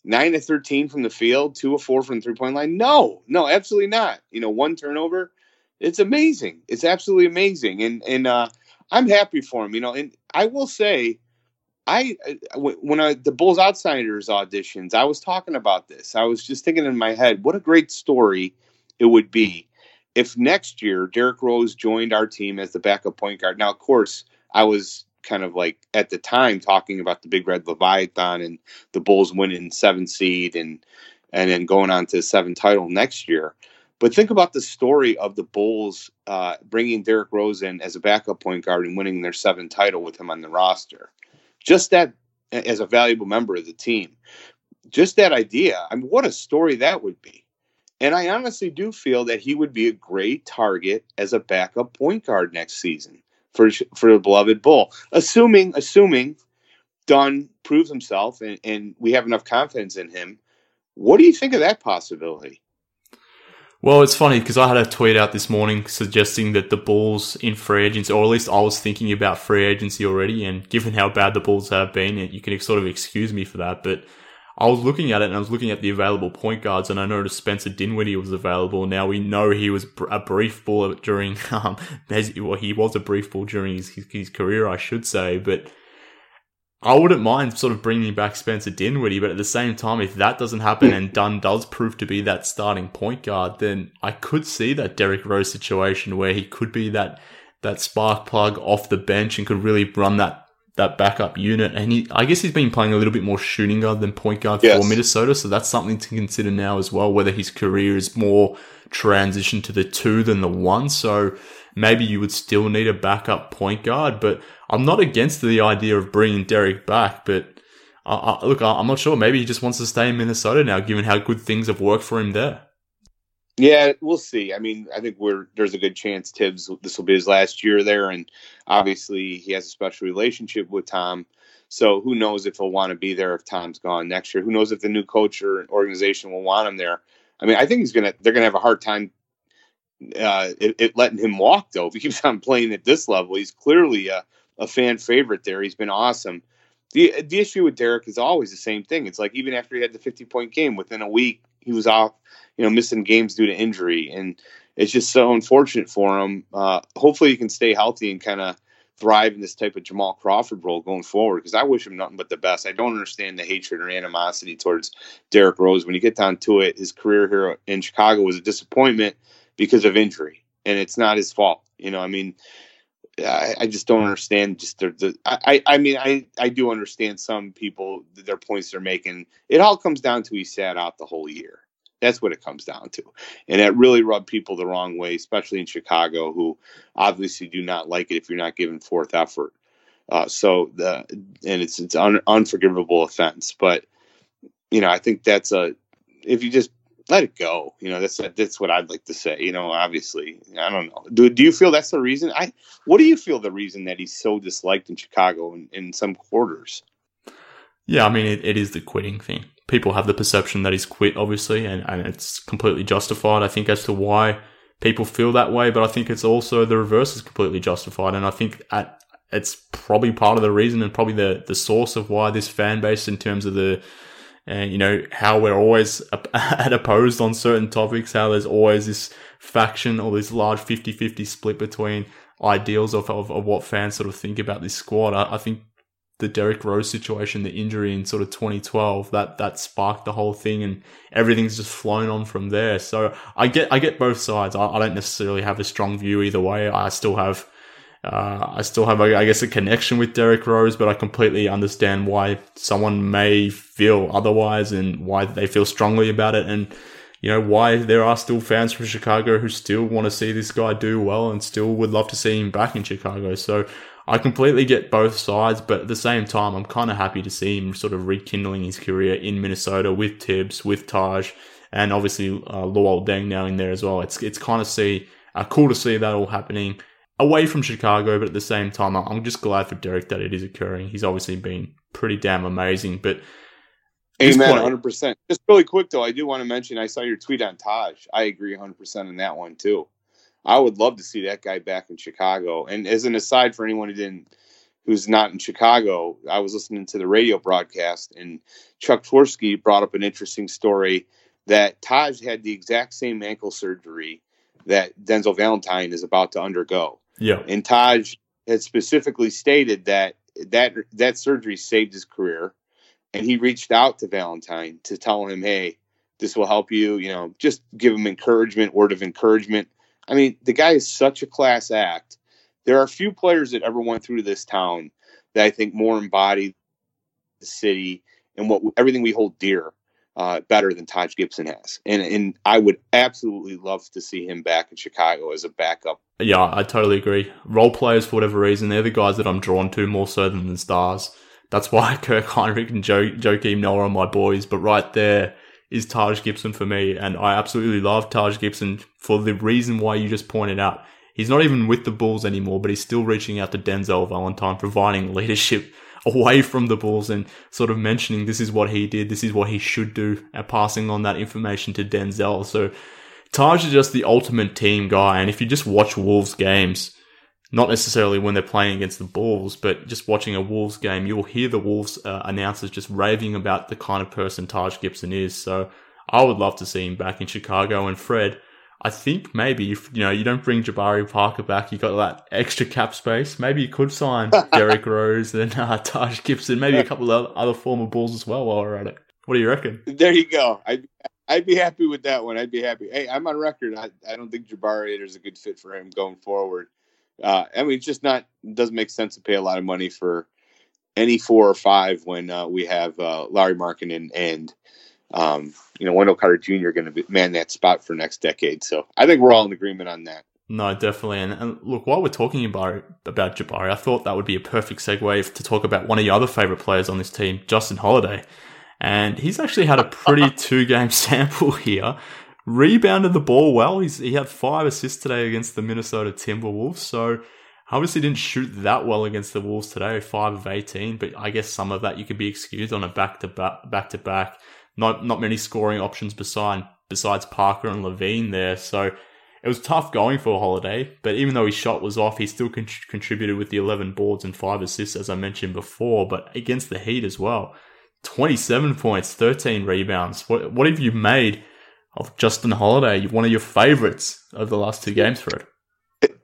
[SPEAKER 2] 9 to 13 from the field, 2 of 4 from the three point line. No, no, absolutely not. You know, one turnover. It's amazing. It's absolutely amazing. And, and, uh, I'm happy for him, you know, and I will say, I when I the Bulls Outsiders auditions, I was talking about this. I was just thinking in my head, what a great story it would be if next year Derrick Rose joined our team as the backup point guard. Now, of course, I was kind of like at the time talking about the Big Red Leviathan and the Bulls winning seven seed and and then going on to seven title next year. But think about the story of the Bulls uh, bringing Derrick Rose in as a backup point guard and winning their seventh title with him on the roster just that as a valuable member of the team, just that idea. I mean, what a story that would be. And I honestly do feel that he would be a great target as a backup point guard next season for for the beloved Bull, assuming assuming Dunn proves himself and, and we have enough confidence in him. What do you think of that possibility?
[SPEAKER 1] Well, it's funny because I had a tweet out this morning suggesting that the Bulls in free agency, or at least I was thinking about free agency already, and given how bad the Bulls have been, you can sort of excuse me for that. But I was looking at it and I was looking at the available point guards, and I noticed Spencer Dinwiddie was available. Now we know he was a brief ball during, *laughs* um, well, he was a brief ball during his, his career, I should say, but I wouldn't mind sort of bringing back Spencer Dinwiddie, but at the same time, if that doesn't happen and Dunn does prove to be that starting point guard, then I could see that Derrick Rose situation where he could be that that spark plug off the bench and could really run that that backup unit. And he, I guess he's been playing a little bit more shooting guard than point guard yes. for Minnesota, so that's something to consider now as well. Whether his career is more transition to the two than the one, so maybe you would still need a backup point guard, but I'm not against the idea of bringing Derrick back, but I, I, look, I, am not sure. Maybe he just wants to stay in Minnesota now, given how good things have worked for him there.
[SPEAKER 2] Yeah, we'll see. I mean, I think we're there's a good chance Thibs this will be his last year there, and obviously he has a special relationship with Tom. So who knows if he'll want to be there if Tom's gone next year? Who knows if the new coach or organization will want him there? I mean, I think he's gonna they're gonna have a hard time uh, it, it letting him walk though. If he keeps on playing at this level, he's clearly a, a fan favorite there. He's been awesome. The the issue with Derrick is always the same thing. It's like even after he had the 50 point game, within a week he was off, you know, missing games due to injury, and it's just so unfortunate for him. Uh, hopefully, he can stay healthy and kind of thrive in this type of Jamal Crawford role going forward. Because I wish him nothing but the best. I don't understand the hatred or animosity towards Derrick Rose. When you get down to it, his career here in Chicago was a disappointment because of injury, and it's not his fault. You know, I mean, I, I just don't understand. Just the, the I, I mean, I, I do understand some people their points they're making. It all comes down to he sat out the whole year. That's what it comes down to, and that really rubbed people the wrong way, especially in Chicago, who obviously do not like it if you're not giving fourth effort. Uh, so the and it's it's un, unforgivable offense, but you know I think that's a if you just let it go. You know, that's that's what I'd like to say. You know, obviously, I don't know. Do do you feel that's the reason? I what do you feel the reason that he's so disliked in Chicago in, in some quarters?
[SPEAKER 1] Yeah, I mean, it, it is the quitting thing. People have the perception that he's quit, obviously, and, and it's completely justified. I think as to why people feel that way, but I think it's also the reverse is completely justified. And I think at it's probably part of the reason and probably the the source of why this fan base, in terms of the and you know how we're always *laughs* at opposed on certain topics how there's always this faction or this large 50-50 split between ideals of, of, of, what fans sort of think about this squad. I, I, think the Derrick Rose situation the injury in sort of 2012 that that sparked the whole thing and everything's just flown on from there. So I get I get both sides. I, I don't necessarily have a strong view either way. I still have Uh, I still have, I guess, a connection with Derrick Rose, but I completely understand why someone may feel otherwise and why they feel strongly about it. And you know, why there are still fans from Chicago who still want to see this guy do well and still would love to see him back in Chicago. So I completely get both sides, but at the same time, I'm kind of happy to see him sort of rekindling his career in Minnesota with Thibs, with Taj, and obviously uh, Luol Deng now in there as well. It's it's kind of see uh, cool to see that all happening away from Chicago, but at the same time, I'm just glad for Derrick that it is occurring. He's obviously been pretty damn amazing, but
[SPEAKER 2] Amen, 100%. Just really quick, though, I do want to mention I saw your tweet on Taj. I agree 100% on that one, too. I would love to see that guy back in Chicago. And as an aside for anyone who didn't, who's not in Chicago, I was listening to the radio broadcast, and Chuck Swirsky brought up an interesting story that Taj had the exact same ankle surgery that Denzel Valentine is about to undergo.
[SPEAKER 1] Yeah.
[SPEAKER 2] And Taj had specifically stated that that that surgery saved his career and he reached out to Valentine to tell him, "Hey, this will help you." You know, just give him encouragement, word of encouragement. I mean, the guy is such a class act. There are few players that ever went through this town that I think more embody the city and what everything we hold dear uh, better than Taj Gibson has. And and I would absolutely love to see him back in Chicago as a backup.
[SPEAKER 1] Yeah, I totally agree. Role players, for whatever reason, they're the guys that I'm drawn to more so than the stars. That's why *laughs* Kirk Hinrich and jo- Joakim Noah are my boys. But right there is Taj Gibson for me. And I absolutely love Taj Gibson for the reason why you just pointed out. He's not even with the Bulls anymore, but he's still reaching out to Denzel Valentine, providing *laughs* leadership away from the Bulls and sort of mentioning this is what he did, this is what he should do, and passing on that information to Denzel. So Taj is just the ultimate team guy. And if you just watch Wolves games, not necessarily when they're playing against the Bulls, but just watching a Wolves game, you'll hear the Wolves uh, announcers just raving about the kind of person Taj Gibson is. So I would love to see him back in Chicago. And Fred, I think maybe if you know you don't bring Jabari Parker back, you got that extra cap space. Maybe you could sign *laughs* Derrick Rose and uh, *laughs* Taj Gibson, maybe a couple of other former Bulls as well while we're at it. What do you reckon?
[SPEAKER 2] There you go. I'd, I'd be happy with that one. I'd be happy. Hey, I'm on record. I, I don't think Jabari is a good fit for him going forward. Uh, I mean, it's just not doesn't make sense to pay a lot of money for any four or five when uh, we have uh, Lauri Markkanen and um, you know Wendell Carter Jr. going to man that spot for next decade. So I think we're all in agreement on that.
[SPEAKER 1] No, definitely. And, and, look, while we're talking about about Jabari, I thought that would be a perfect segue to talk about one of your other favorite players on this team, Justin Holiday. And he's actually had a pretty *laughs* two game sample here rebounded the ball well. He's, he had five assists today against the Minnesota Timberwolves. So obviously didn't shoot that well against the Wolves today, five of 18, but I guess some of that you could be excused on a back to back, back to back. Not, not many scoring options beside, besides Parker and LaVine there. So it was tough going for Holiday, but even though his shot was off, he still con- contributed with the 11 boards and five assists, as I mentioned before, but against the Heat as well. 27 points, 13 rebounds. What, what have you made of Justin Holiday, one of your favorites of the last two games, Fred.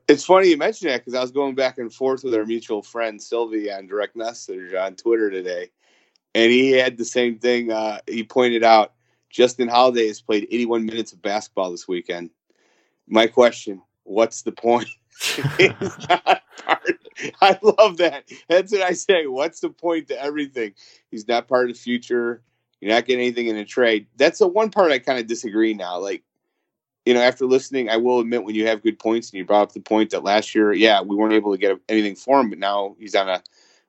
[SPEAKER 2] It's funny you mention that because I was going back and forth with our mutual friend Sylvie on direct message on Twitter today, and he had the same thing. Uh, he pointed out Justin Holiday has played 81 minutes of basketball this weekend. My question: What's the point? *laughs* *laughs* I love that. That's what I say. What's the point to everything? He's not part of the future. You're not getting anything in a trade. That's the one part I kind of disagree now. Like, you know, after listening, I will admit when you have good points, and you brought up the point that last year, yeah, we weren't able to get anything for him, but now he's on a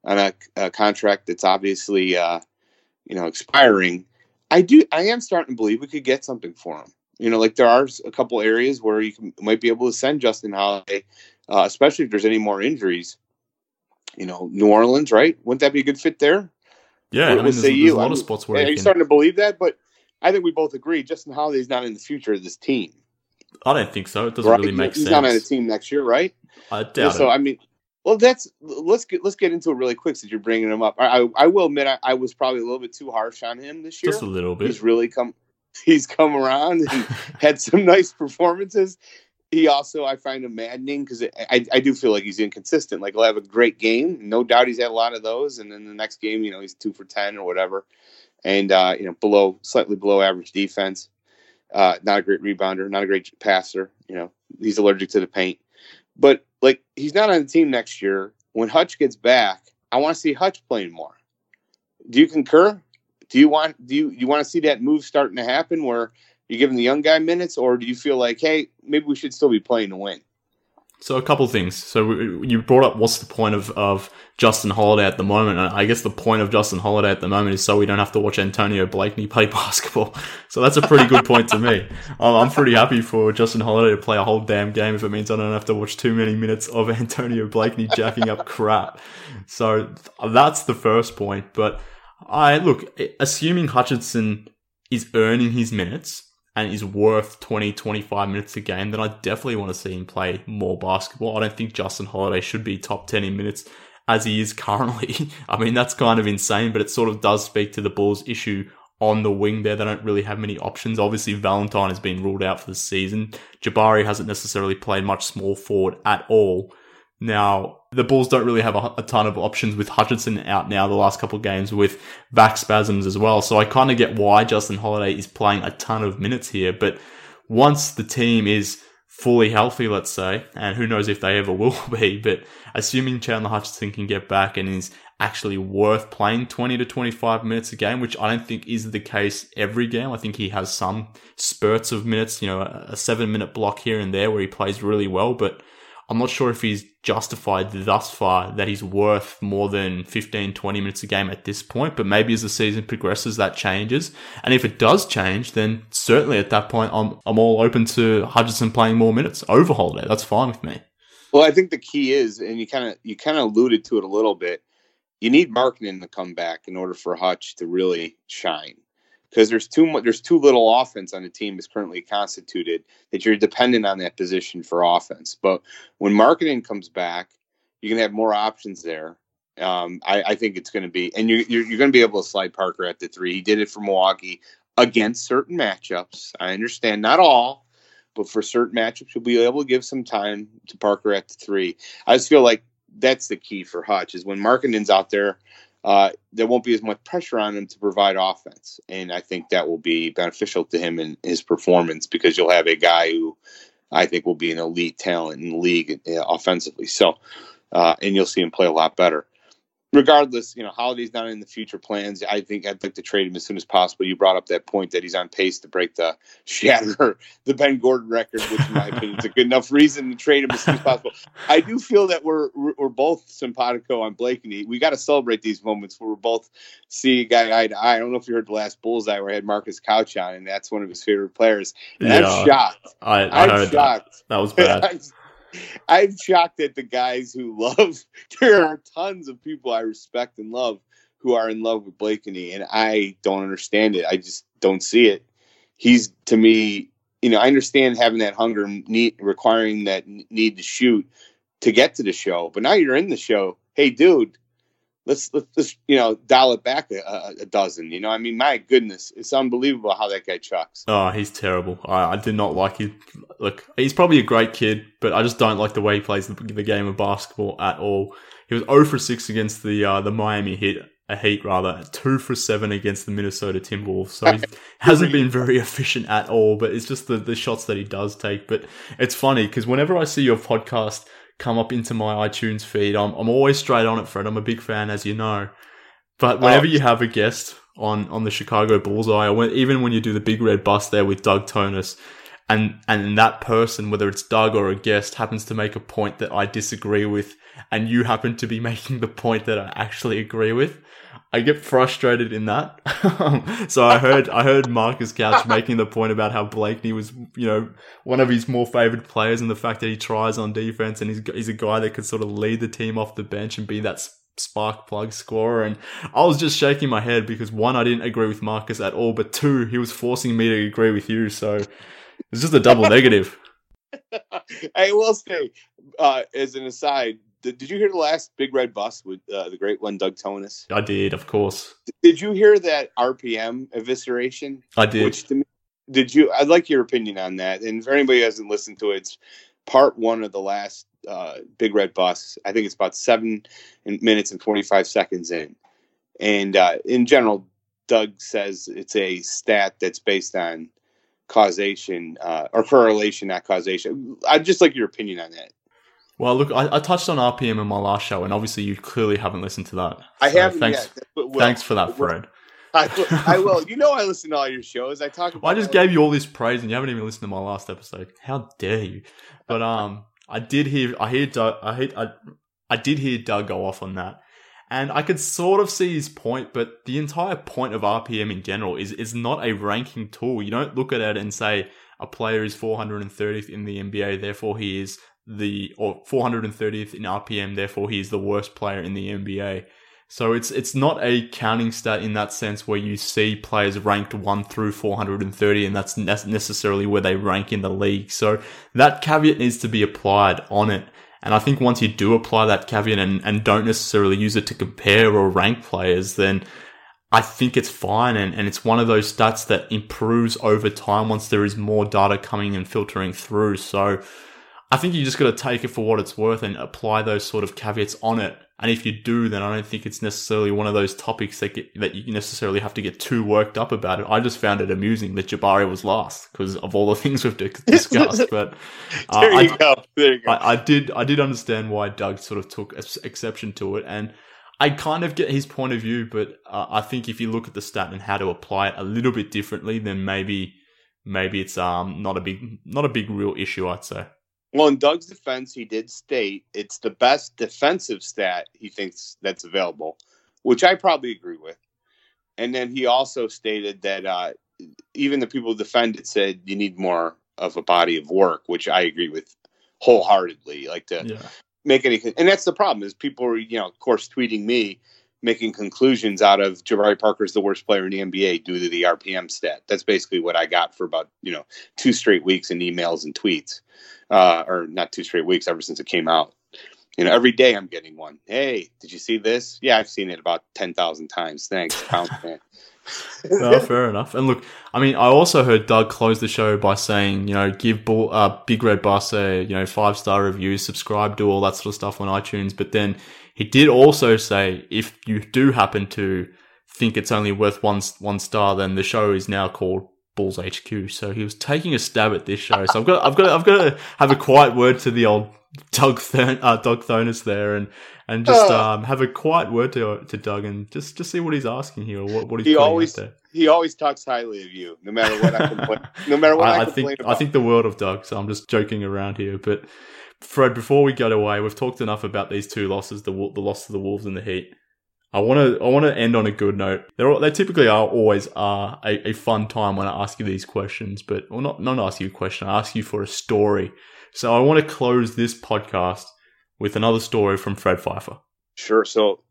[SPEAKER 2] on a, a contract that's obviously, uh, you know, expiring. I do, I am starting to believe we could get something for him. You know, like there are a couple areas where you can, might be able to send Justin Holiday, uh, especially if there's any more injuries. You know, New Orleans, right? Wouldn't that be a good fit there?
[SPEAKER 1] Yeah, I mean, there's, there's a lot of spots where
[SPEAKER 2] are you starting to believe that? But I think we both agree Justin Holiday's not in the future of this team.
[SPEAKER 1] I don't think so. It doesn't right? really make
[SPEAKER 2] He's
[SPEAKER 1] sense.
[SPEAKER 2] He's not on the team next year, right?
[SPEAKER 1] I doubt
[SPEAKER 2] So
[SPEAKER 1] it.
[SPEAKER 2] I mean, well, that's let's get let's get into it really quick since you're bringing him up. I I, I will admit I, I, was probably a little bit too harsh on him this year.
[SPEAKER 1] Just a little bit.
[SPEAKER 2] He's really come. *laughs* He's come around and *laughs* had some nice performances he also I find him maddening because I, I do feel like he's inconsistent. Like he'll have a great game, no doubt he's had a lot of those, and then the next game, you know, he's two for ten or whatever, and uh, you know, below slightly below average defense. Uh, not a great rebounder, not a great passer. You know, he's allergic to the paint. But like he's not on the team next year. When Hutch gets back, I want to see Hutch playing more. Do you concur? Do you want do you you want to see that move starting to happen where you're giving the young guy minutes, or do you feel like, hey, maybe we should still be playing to win?
[SPEAKER 1] So a couple things. So you brought up what's the point of, of Justin Holiday at the moment? And I guess the point of Justin Holiday at the moment is so we don't have to watch Antonio Blakeney play *laughs* basketball. So that's a pretty good point to me. I'm pretty happy for Justin Holiday to play a whole damn game if it means I don't have to watch too many minutes of *laughs* Antonio Blakeney jacking up crap. So that's the first point. But I look, assuming Hutchinson is earning his minutes, and is worth 20, 25 minutes a game, then I definitely want to see him play more basketball. I don't think Justin Holiday should be top 10 in minutes as he is *laughs* currently. I mean, that's kind of insane, but it sort of does speak to the Bulls' issue on the wing there. They don't really have many options. Obviously, Valentine has been ruled out for the season. Jabari hasn't necessarily played much small forward at all. Now, the Bulls don't really have a, a, ton of options with Hutchinson out now the last couple of games with back spasms as well. So I kind of get why Justin Holiday is playing a ton of minutes here. But once the team is fully healthy, let's say, and who knows if they ever *laughs* will be, but assuming Chandler Hutchinson can get back and is actually worth playing 20 to 25 minutes a game, which I don't think is the case every game. I think he has some spurts of minutes, you know, a seven minute block here and there where he plays really well, but I'm not sure if he's justified thus far that he's worth more than 15, 20 minutes a game at this point, but maybe as the season progresses, that changes. And if it does change, then certainly at that point, I'm, I'm all open to Hutchinson playing more minutes over Holiday. That's fine with me.
[SPEAKER 2] Well, I think the key is, and you kind of you kind of alluded to it a little bit. You need Markkanen to come back in order for Hutch to really shine because there's too much there's too little offense on the team is currently constituted that you're dependent on that position for offense. But when Markkanen comes back, you can have more options there. Um, I, I, think it's going to be, and you're, you're, you're going to be able to slide Parker at the three. He did it for Milwaukee against certain matchups. I understand not all, but for certain matchups, you'll be able to give some time to Parker at the three. I just feel like that's the key for Hutch is when Markkanen's out there uh, there won't be as much pressure on him to provide offense. And I think that will be beneficial to him in his performance because you'll have a guy who I think will be an elite talent in the league uh, offensively. So, uh, and you'll see him play a lot better regardless, you know, Holiday's not in the future plans. I think I'd like to trade him as soon as possible. You brought up that point that he's on pace to break the shatter the Ben Gordon record, which in my opinion is a good enough reason to trade him as soon as possible. I do feel that we're we're both simpatico on Blakeney. We got to celebrate these moments where we're both see guy eye to eye. I don't know if you heard the last Bullseye where I had Marcus Couch on, and that's one of his favorite players. And yeah, I'm shocked.
[SPEAKER 1] I, I am heard shocked. That. that was bad. *laughs*
[SPEAKER 2] I'm shocked at the guys who love. *laughs* There are tons of people I respect and love who are in love with Blakeney, and I don't understand it. I just don't see it. He's to me, you know, I understand having that hunger, need requiring that need to shoot to get to the show, but now you're in the show. Hey, dude, let's let's just you know dial it back a, a, dozen. You know, I mean, my goodness, it's unbelievable how that guy chucks.
[SPEAKER 1] Oh, he's terrible. I, I did not like him. Look, he's probably a great kid, but I just don't like the way he plays the, the game of basketball at all. He was 0 for 6 against the uh, the Miami Heat, a Heat rather, two for seven against the Minnesota Timberwolves. So he *laughs* hasn't been very efficient at all. But it's just the the shots that he does take. But it's funny because whenever I see your podcast come up into my iTunes feed. I'm, I'm always straight on it, Fred. I'm a big fan, as you know. But oh. whenever oh. you have a guest on, on the Chicago Bullseye, or when, even when you do the big red bus there with Doug Thonus, and and that person, whether it's Doug or a guest, happens to make a point that I disagree with, and you happen to be *laughs* making the point that I actually agree with, I get frustrated in that. *laughs* so I heard I heard Marcus Couch *laughs* making the point about how Blakeney was, you know, one of his more favored players, and the fact that he tries on defense, and he's he's a guy that could sort of lead the team off the bench and be that spark plug scorer. And I was just shaking my head because one, I didn't agree with Marcus at all, but two, he was forcing me to agree with you. So it's just a double negative. *laughs*
[SPEAKER 2] I will say, uh, as an aside, did, did you hear the last Big Red Bus with uh, the great one, Doug Thonus?
[SPEAKER 1] I did, of course.
[SPEAKER 2] Did you hear that RPM evisceration?
[SPEAKER 1] I did.
[SPEAKER 2] Which to me, did you? I'd like your opinion on that. And for anybody who hasn't listened to it, it's part one of the last uh, Big Red Bus. I think it's about seven minutes and 45 seconds in. And uh, in general, Doug says it's a stat that's based on causation uh, or correlation, not causation. I'd just like your opinion on that.
[SPEAKER 1] Well, look, I, I, touched on RPM in my last show, and obviously you clearly haven't listened to that.
[SPEAKER 2] I so haven't
[SPEAKER 1] thanks,
[SPEAKER 2] yet.
[SPEAKER 1] thanks for that, Fred.
[SPEAKER 2] I will, I will. *laughs* You know, I listen to all your shows. I talk.
[SPEAKER 1] Well, I just gave you all this praise, and you haven't even listened to my last episode. How dare you? But um, I did hear. I hear. Doug, I hear. I, I did hear Doug go off on that, and I could sort of see his point. But the entire point of RPM in general is is not a ranking tool. You don't look at it and say a player is 430th in the NBA, therefore he is the or 430th in RPM, therefore he is the worst player in the NBA. So it's it's not a counting stat in that sense where you see players ranked 1 through 430 and that's necessarily where they rank in the league. So that caveat needs to be applied on it. And I think once you do apply that caveat and, and don't necessarily use it to compare or rank players, then I think it's fine. And, and it's one of those stats that improves over time once there is more data coming and filtering through. So I think you just got to take it for what it's worth and apply those sort of caveats on it and if you do, then I don't think it's necessarily one of those topics that get, that you necessarily have to get too worked up about it. I just found it amusing that Jabari was last because of all the *laughs* things we've discussed. *laughs* but
[SPEAKER 2] uh, there you I, go. There you go.
[SPEAKER 1] I, I, did I did understand why Doug sort of took exception to it, and I kind of get his point of view. But uh, I think if you look at the stat and how to apply it a little bit differently, then maybe maybe it's um not a big not a big real issue. I'd say.
[SPEAKER 2] Well, in Doug's defense, he did state it's the best defensive stat he thinks that's available, which I probably agree with. And then he also stated that uh, even the people who defend it said you need more of a body of work, which I agree with wholeheartedly. Like to yeah. make any, and that's the problem is people are, you know, of course, tweeting me making conclusions out of Jabari Parker's the worst player in the NBA due to the RPM stat. That's basically what I got for about you know two straight weeks in emails and tweets uh, or not two straight weeks ever since it came out. You know, every day I'm getting one. Hey, did you see this? Yeah, I've seen it about ten thousand times. Thanks, pound *laughs* man.
[SPEAKER 1] no, fair enough. And look, I mean, I also heard Doug close the show by saying, you know, give Bull, uh, Big Red Bus a, you know, five star review, subscribe, do all that sort of stuff on iTunes. But then he did also say, if you do happen to think it's only worth one one star, then the show is now called Bulls HQ. So he was taking a stab at this show. So I've got, I've got, I've got to have a quiet word to the old Doug, Thern, uh, Doug Thonus there, and and just uh, um, have a quiet word to to Doug, and just just see what he's asking here, or what, what he's he
[SPEAKER 2] always he always talks highly of you, no matter what I complain. no matter what *laughs* I, I, I
[SPEAKER 1] think
[SPEAKER 2] about.
[SPEAKER 1] I think the world of Doug. So I'm just joking around here, but Fred, before we get away, we've talked enough about these two losses, the the loss of the Wolves and the Heat. I want to I want to end on a good note. They're, they typically are always are a, a, fun time when I ask you these questions, but well, not not ask you a question. I ask you for a story. So I want to close this podcast with another story from Fred Pfeiffer.
[SPEAKER 2] Sure. So,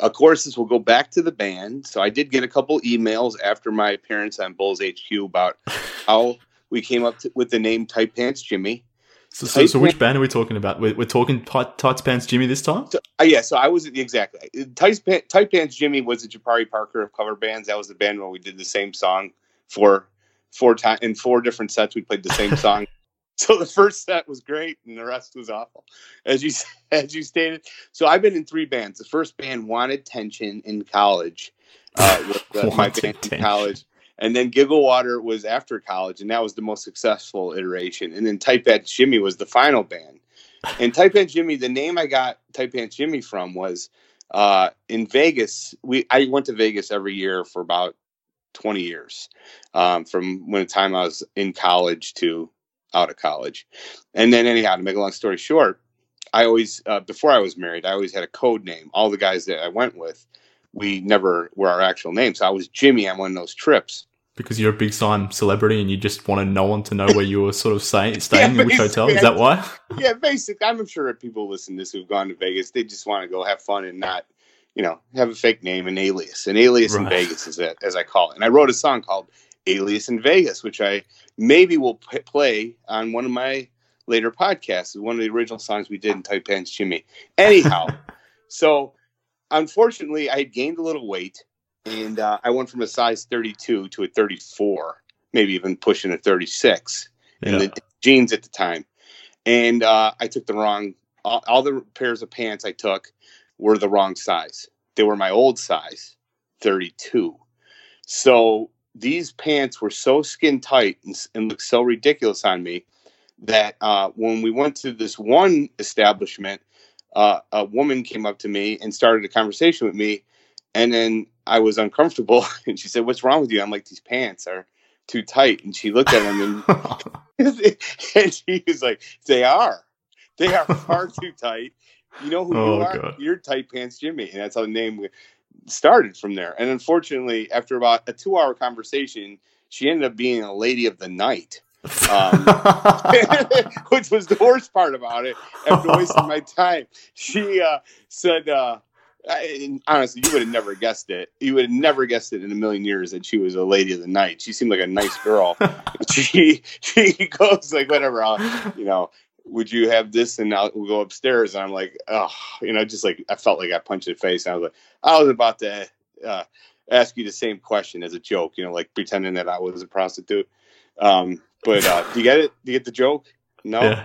[SPEAKER 2] of course, this will go back to the band. So I did get a couple emails after my appearance on Bulls HQ about *laughs* how we came up to, with the name Tight Pants Jimmy.
[SPEAKER 1] So, so, so, which band are we talking about? We're, we're talking tight, Tights Pants Jimmy this time?
[SPEAKER 2] So, uh, yeah, so I was exactly. Tight, tight Pants Jimmy was the Jabari Parker of cover bands. That was the band where we did the same song for four times in four different sets. We played the same *laughs* song. so the first set was great, and the rest was awful, as you *laughs* as you stated. So I've been in three bands. The first band wanted tension in college. Uh, with uh, *laughs* my band in college and then Giggle Water was after college, and that was the most successful iteration. And then Tight Pants Jimmy was the final band. And Tight Pants Jimmy, the name I got Tight Pants Jimmy from was uh, in Vegas. We I went to Vegas every year for about twenty years, um, from when the time I was in college to out of college. And then anyhow, to make a long story short, I always uh, before I was married, I always had a code name. All the guys that I went with, we never were our actual names. So I was Jimmy on one of those trips
[SPEAKER 1] because you're a big time celebrity and you just wanted no one to know where you were sort of *laughs* staying, staying yeah, in which hotel. Is that why? *laughs*
[SPEAKER 2] yeah, basically, I'm sure people listen to this who've gone to Vegas, they just want to go have fun and not, you know, have a fake name, an alias. An alias right. in Vegas is it, as I call it. And I wrote a song called Alias in Vegas, which I maybe will p- play on one of my later podcasts. One of the original songs we did in Tight Pants Jimmy. Anyhow, *laughs* so unfortunately, I had gained a little weight and uh, I went from a size 32 to a 34, maybe even pushing a 36 yeah. in the jeans at the time. And uh, I took the wrong. All, all, the pairs of pants I took were the wrong size. They were my old size, 32. So these pants were so skin tight and, and looked so ridiculous on me that uh, when we went to this one establishment, uh, a woman came up to me and started a conversation with me, and then I was uncomfortable, *laughs* and she said, "What's wrong with you?" I'm like, "These pants are." Too tight, and she looked at them, and, *laughs* *laughs* and she was like, "They are, they are far too tight." You know who
[SPEAKER 1] Oh,
[SPEAKER 2] you are?
[SPEAKER 1] God.
[SPEAKER 2] You're Tight Pants Jimmy, and that's how the name started from there. And unfortunately, after about a two-hour conversation, she ended up being a lady of the night, um, which was the worst part about it. After wasting my time, she uh, said, uh, I, honestly, you would have never guessed it. You would have never guessed it in a million years that she was a lady of the night. She seemed like a nice girl. *laughs* *laughs* she she goes like, whatever, I'll, you know. Would you have this and I'll we'll go upstairs? And I'm like, oh, you know, just like I felt like I punched her in the face. And I was like, I was about to uh, ask you the same question as a joke, you know, like pretending that I was a prostitute. Um, but uh, do you get it? Do you get the joke? No.
[SPEAKER 1] yeah.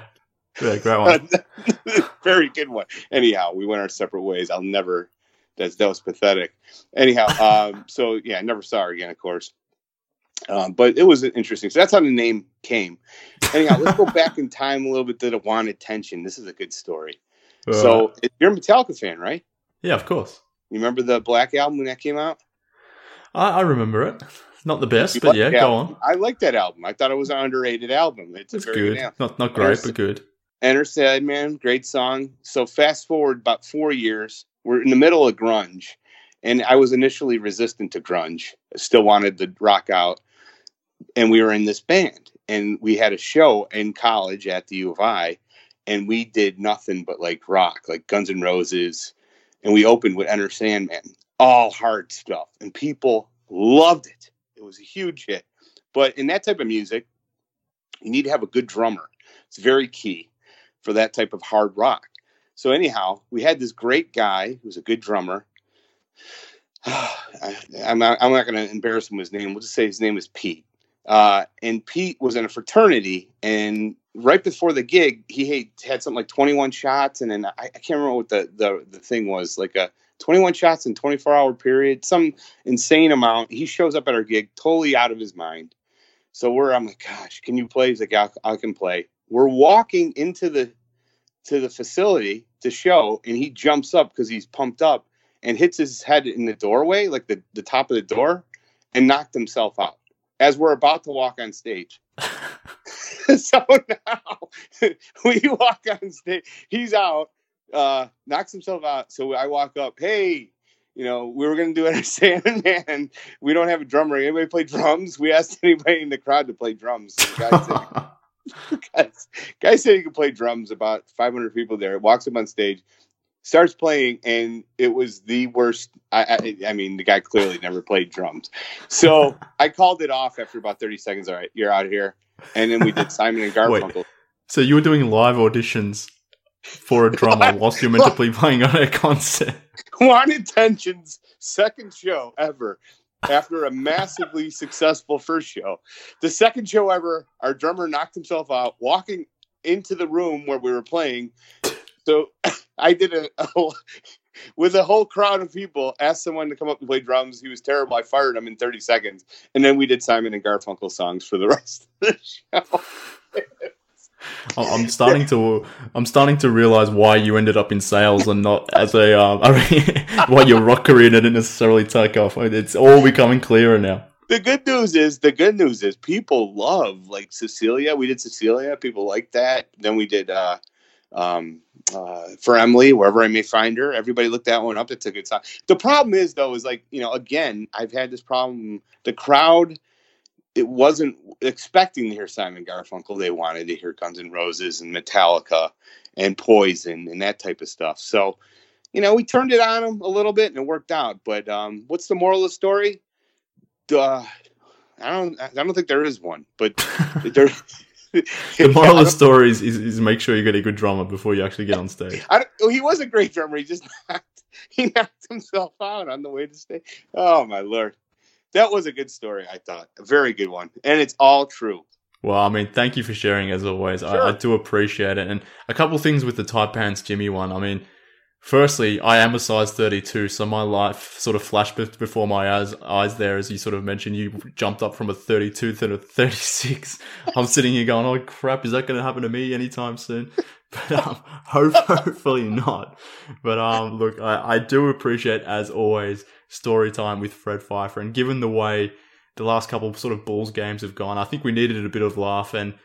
[SPEAKER 1] Yeah, great one. *laughs* *laughs*
[SPEAKER 2] Very good one. Anyhow, we went our separate ways. I'll never. That's that was pathetic. Anyhow, *laughs* um, so yeah, I never saw her again, of course. Um, but it was interesting. So that's how the name came. Anyhow, let's go back in time a little bit to the wanted tension. This is a good story. So you're a Metallica fan, right?
[SPEAKER 1] yeah, of course.
[SPEAKER 2] You remember the Black album when that came out?
[SPEAKER 1] I, I remember it. Not the best,
[SPEAKER 2] You
[SPEAKER 1] but yeah, go
[SPEAKER 2] album?
[SPEAKER 1] on.
[SPEAKER 2] I like that album. I thought it was an underrated album. It's,
[SPEAKER 1] It's good.
[SPEAKER 2] album.
[SPEAKER 1] Not not great, but good.
[SPEAKER 2] Enter Sandman, great song. So fast forward about four years, we're in the middle of grunge, and I was initially resistant to grunge. I still wanted to rock out, and we were in this band, and we had a show in college at the U of I, and we did nothing but like rock, like Guns N' Roses, and we opened with Enter Sandman, all hard stuff, and people loved it. It was a huge hit. But in that type of music, you need to have a good drummer. It's very key for that type of hard rock. So anyhow, we had this great guy who was a good drummer. *sighs* I, I'm not, not going to embarrass him with his name. We'll just say his name is Pete. Uh, and Pete was in a fraternity, and right before the gig, he had, something like 21 shots, and then I, I can't remember what the, the the thing was, like a 21 shots in 24 hour period, some insane amount. He shows up at our gig, totally out of his mind. So we're, I'm like, gosh, can you play? He's like, I can play. We're walking into the to the facility to show, and he jumps up because he's pumped up and hits his head in the doorway, like the, the top of the door, and knocked himself out as we're about to walk on stage. *laughs* *laughs* so now *laughs* we walk on stage. He's out, uh, knocks himself out. So I walk up, hey, you know, we were going to do it at Sandman. We don't have a drummer. Anybody play drums? We asked anybody in the crowd to play drums. So the guy said, *laughs* guys, guy said he could play drums. About 500 people there. Walks up on stage, starts playing, and it was the worst. I, I, I mean, the guy clearly never played drums. So *laughs* I called it off after about 30 seconds. All right, you're out of here. And then we did *laughs* Simon and Garfunkel.
[SPEAKER 1] so you were doing live auditions for a drummer whilst you're meant to be playing on a concert.
[SPEAKER 2] Wanted Intention's second show ever after a massively successful first show. The second show ever, our drummer knocked himself out walking into the room where we were playing. So *laughs* I did a, a with a whole crowd of people, asked someone to come up and play drums. He was terrible. I fired him in 30 seconds. And then we did Simon and Garfunkel songs for the rest of the *laughs* show. *laughs*
[SPEAKER 1] I'm starting to I'm starting to realize why you ended up in sales and not as a um, *laughs* mean, why your rock career didn't necessarily take off. It's all becoming clearer now.
[SPEAKER 2] the good news is the good news is people love like Cecilia. We did Cecilia. People like that. Then we did uh um uh for Emily, wherever I may find her. Everybody looked that one up. It's a good song. The problem is though, is like, you know, again, I've had this problem. The crowd it wasn't expecting to hear Simon Garfunkel. They wanted to hear Guns N' Roses and Metallica and Poison and that type of stuff. So, you know, we turned it on them a little bit and it worked out. But um, what's the moral of the story? Uh, I don't. I don't think there is one. But *laughs* there. *laughs* *laughs*
[SPEAKER 1] The moral of the story is, is, is make sure you get a good drummer before you actually get on stage.
[SPEAKER 2] I don't, well, he was a great drummer. He just knocked, he knocked himself out on the way to stage. Oh my lord, that was a good story. I thought a very good one, and it's all true.
[SPEAKER 1] Well, I mean, thank you for sharing as always.
[SPEAKER 2] Sure.
[SPEAKER 1] I, I do appreciate it. And a couple things with the tight pants Jimmy one. I mean, Firstly, I am a size 32, so my life sort of flashed before my eyes, eyes there as you sort of mentioned. You jumped up from a 32 to a 36. *laughs* I'm sitting here going, oh crap, is that going to happen to me anytime soon? *laughs* But um, *laughs* hope, hopefully not. But um, look, I, I do appreciate, as always, story time with Fred Pfeiffer. And given the way the last couple of sort of Bulls games have gone, I think we needed a bit of laugh. And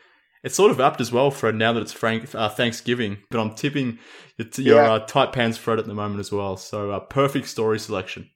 [SPEAKER 1] it's sort of apt as well, Fred, now that it's Frank, uh, Thanksgiving. But I'm tipping your, your yeah. uh, tight pants Fred at the moment as well. So uh, perfect story selection.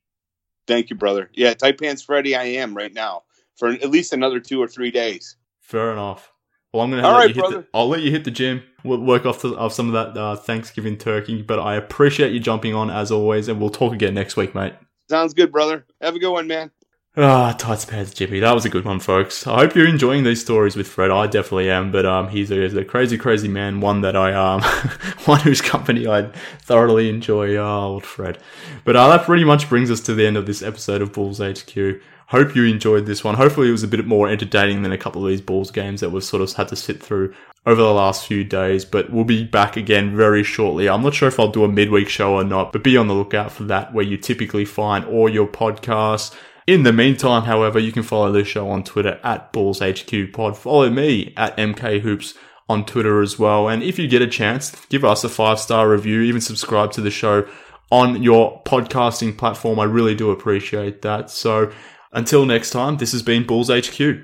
[SPEAKER 2] Thank you, brother. Yeah, tight pants Freddy, I am right now for at least another two or three days.
[SPEAKER 1] Fair enough. Well, I'm gonna let right, you hit the, I'll let you hit the gym. We'll work off, the, off some of that uh, Thanksgiving turkey. But I appreciate you jumping on as always, and we'll talk again next week, mate.
[SPEAKER 2] Sounds good, brother. Have a good one, man.
[SPEAKER 1] Ah, tights pads Jippy. That was a good one, folks. I hope you're enjoying these stories with Fred. I definitely am, but um, he's a, he's a crazy, crazy man. One that I um, *laughs* one whose company I thoroughly enjoy. Oh, old Fred. But uh, that pretty much brings us to the end of this episode of Bulls HQ. Hope you enjoyed this one. Hopefully, it was a bit more entertaining than a couple of these Bulls games that we've sort of had to sit through over the last few days. But we'll be back again very shortly. I'm not sure if I'll do a midweek show or not, but be on the lookout for that where you typically find all your podcasts in the meantime, however, you can follow the show on Twitter at BullsHQPod. Follow me at MKHoops on Twitter as well. And if you get a chance, give us a five star review, even subscribe to the show on your podcasting platform. I really do appreciate that. So until next time, this has been Bulls HQ.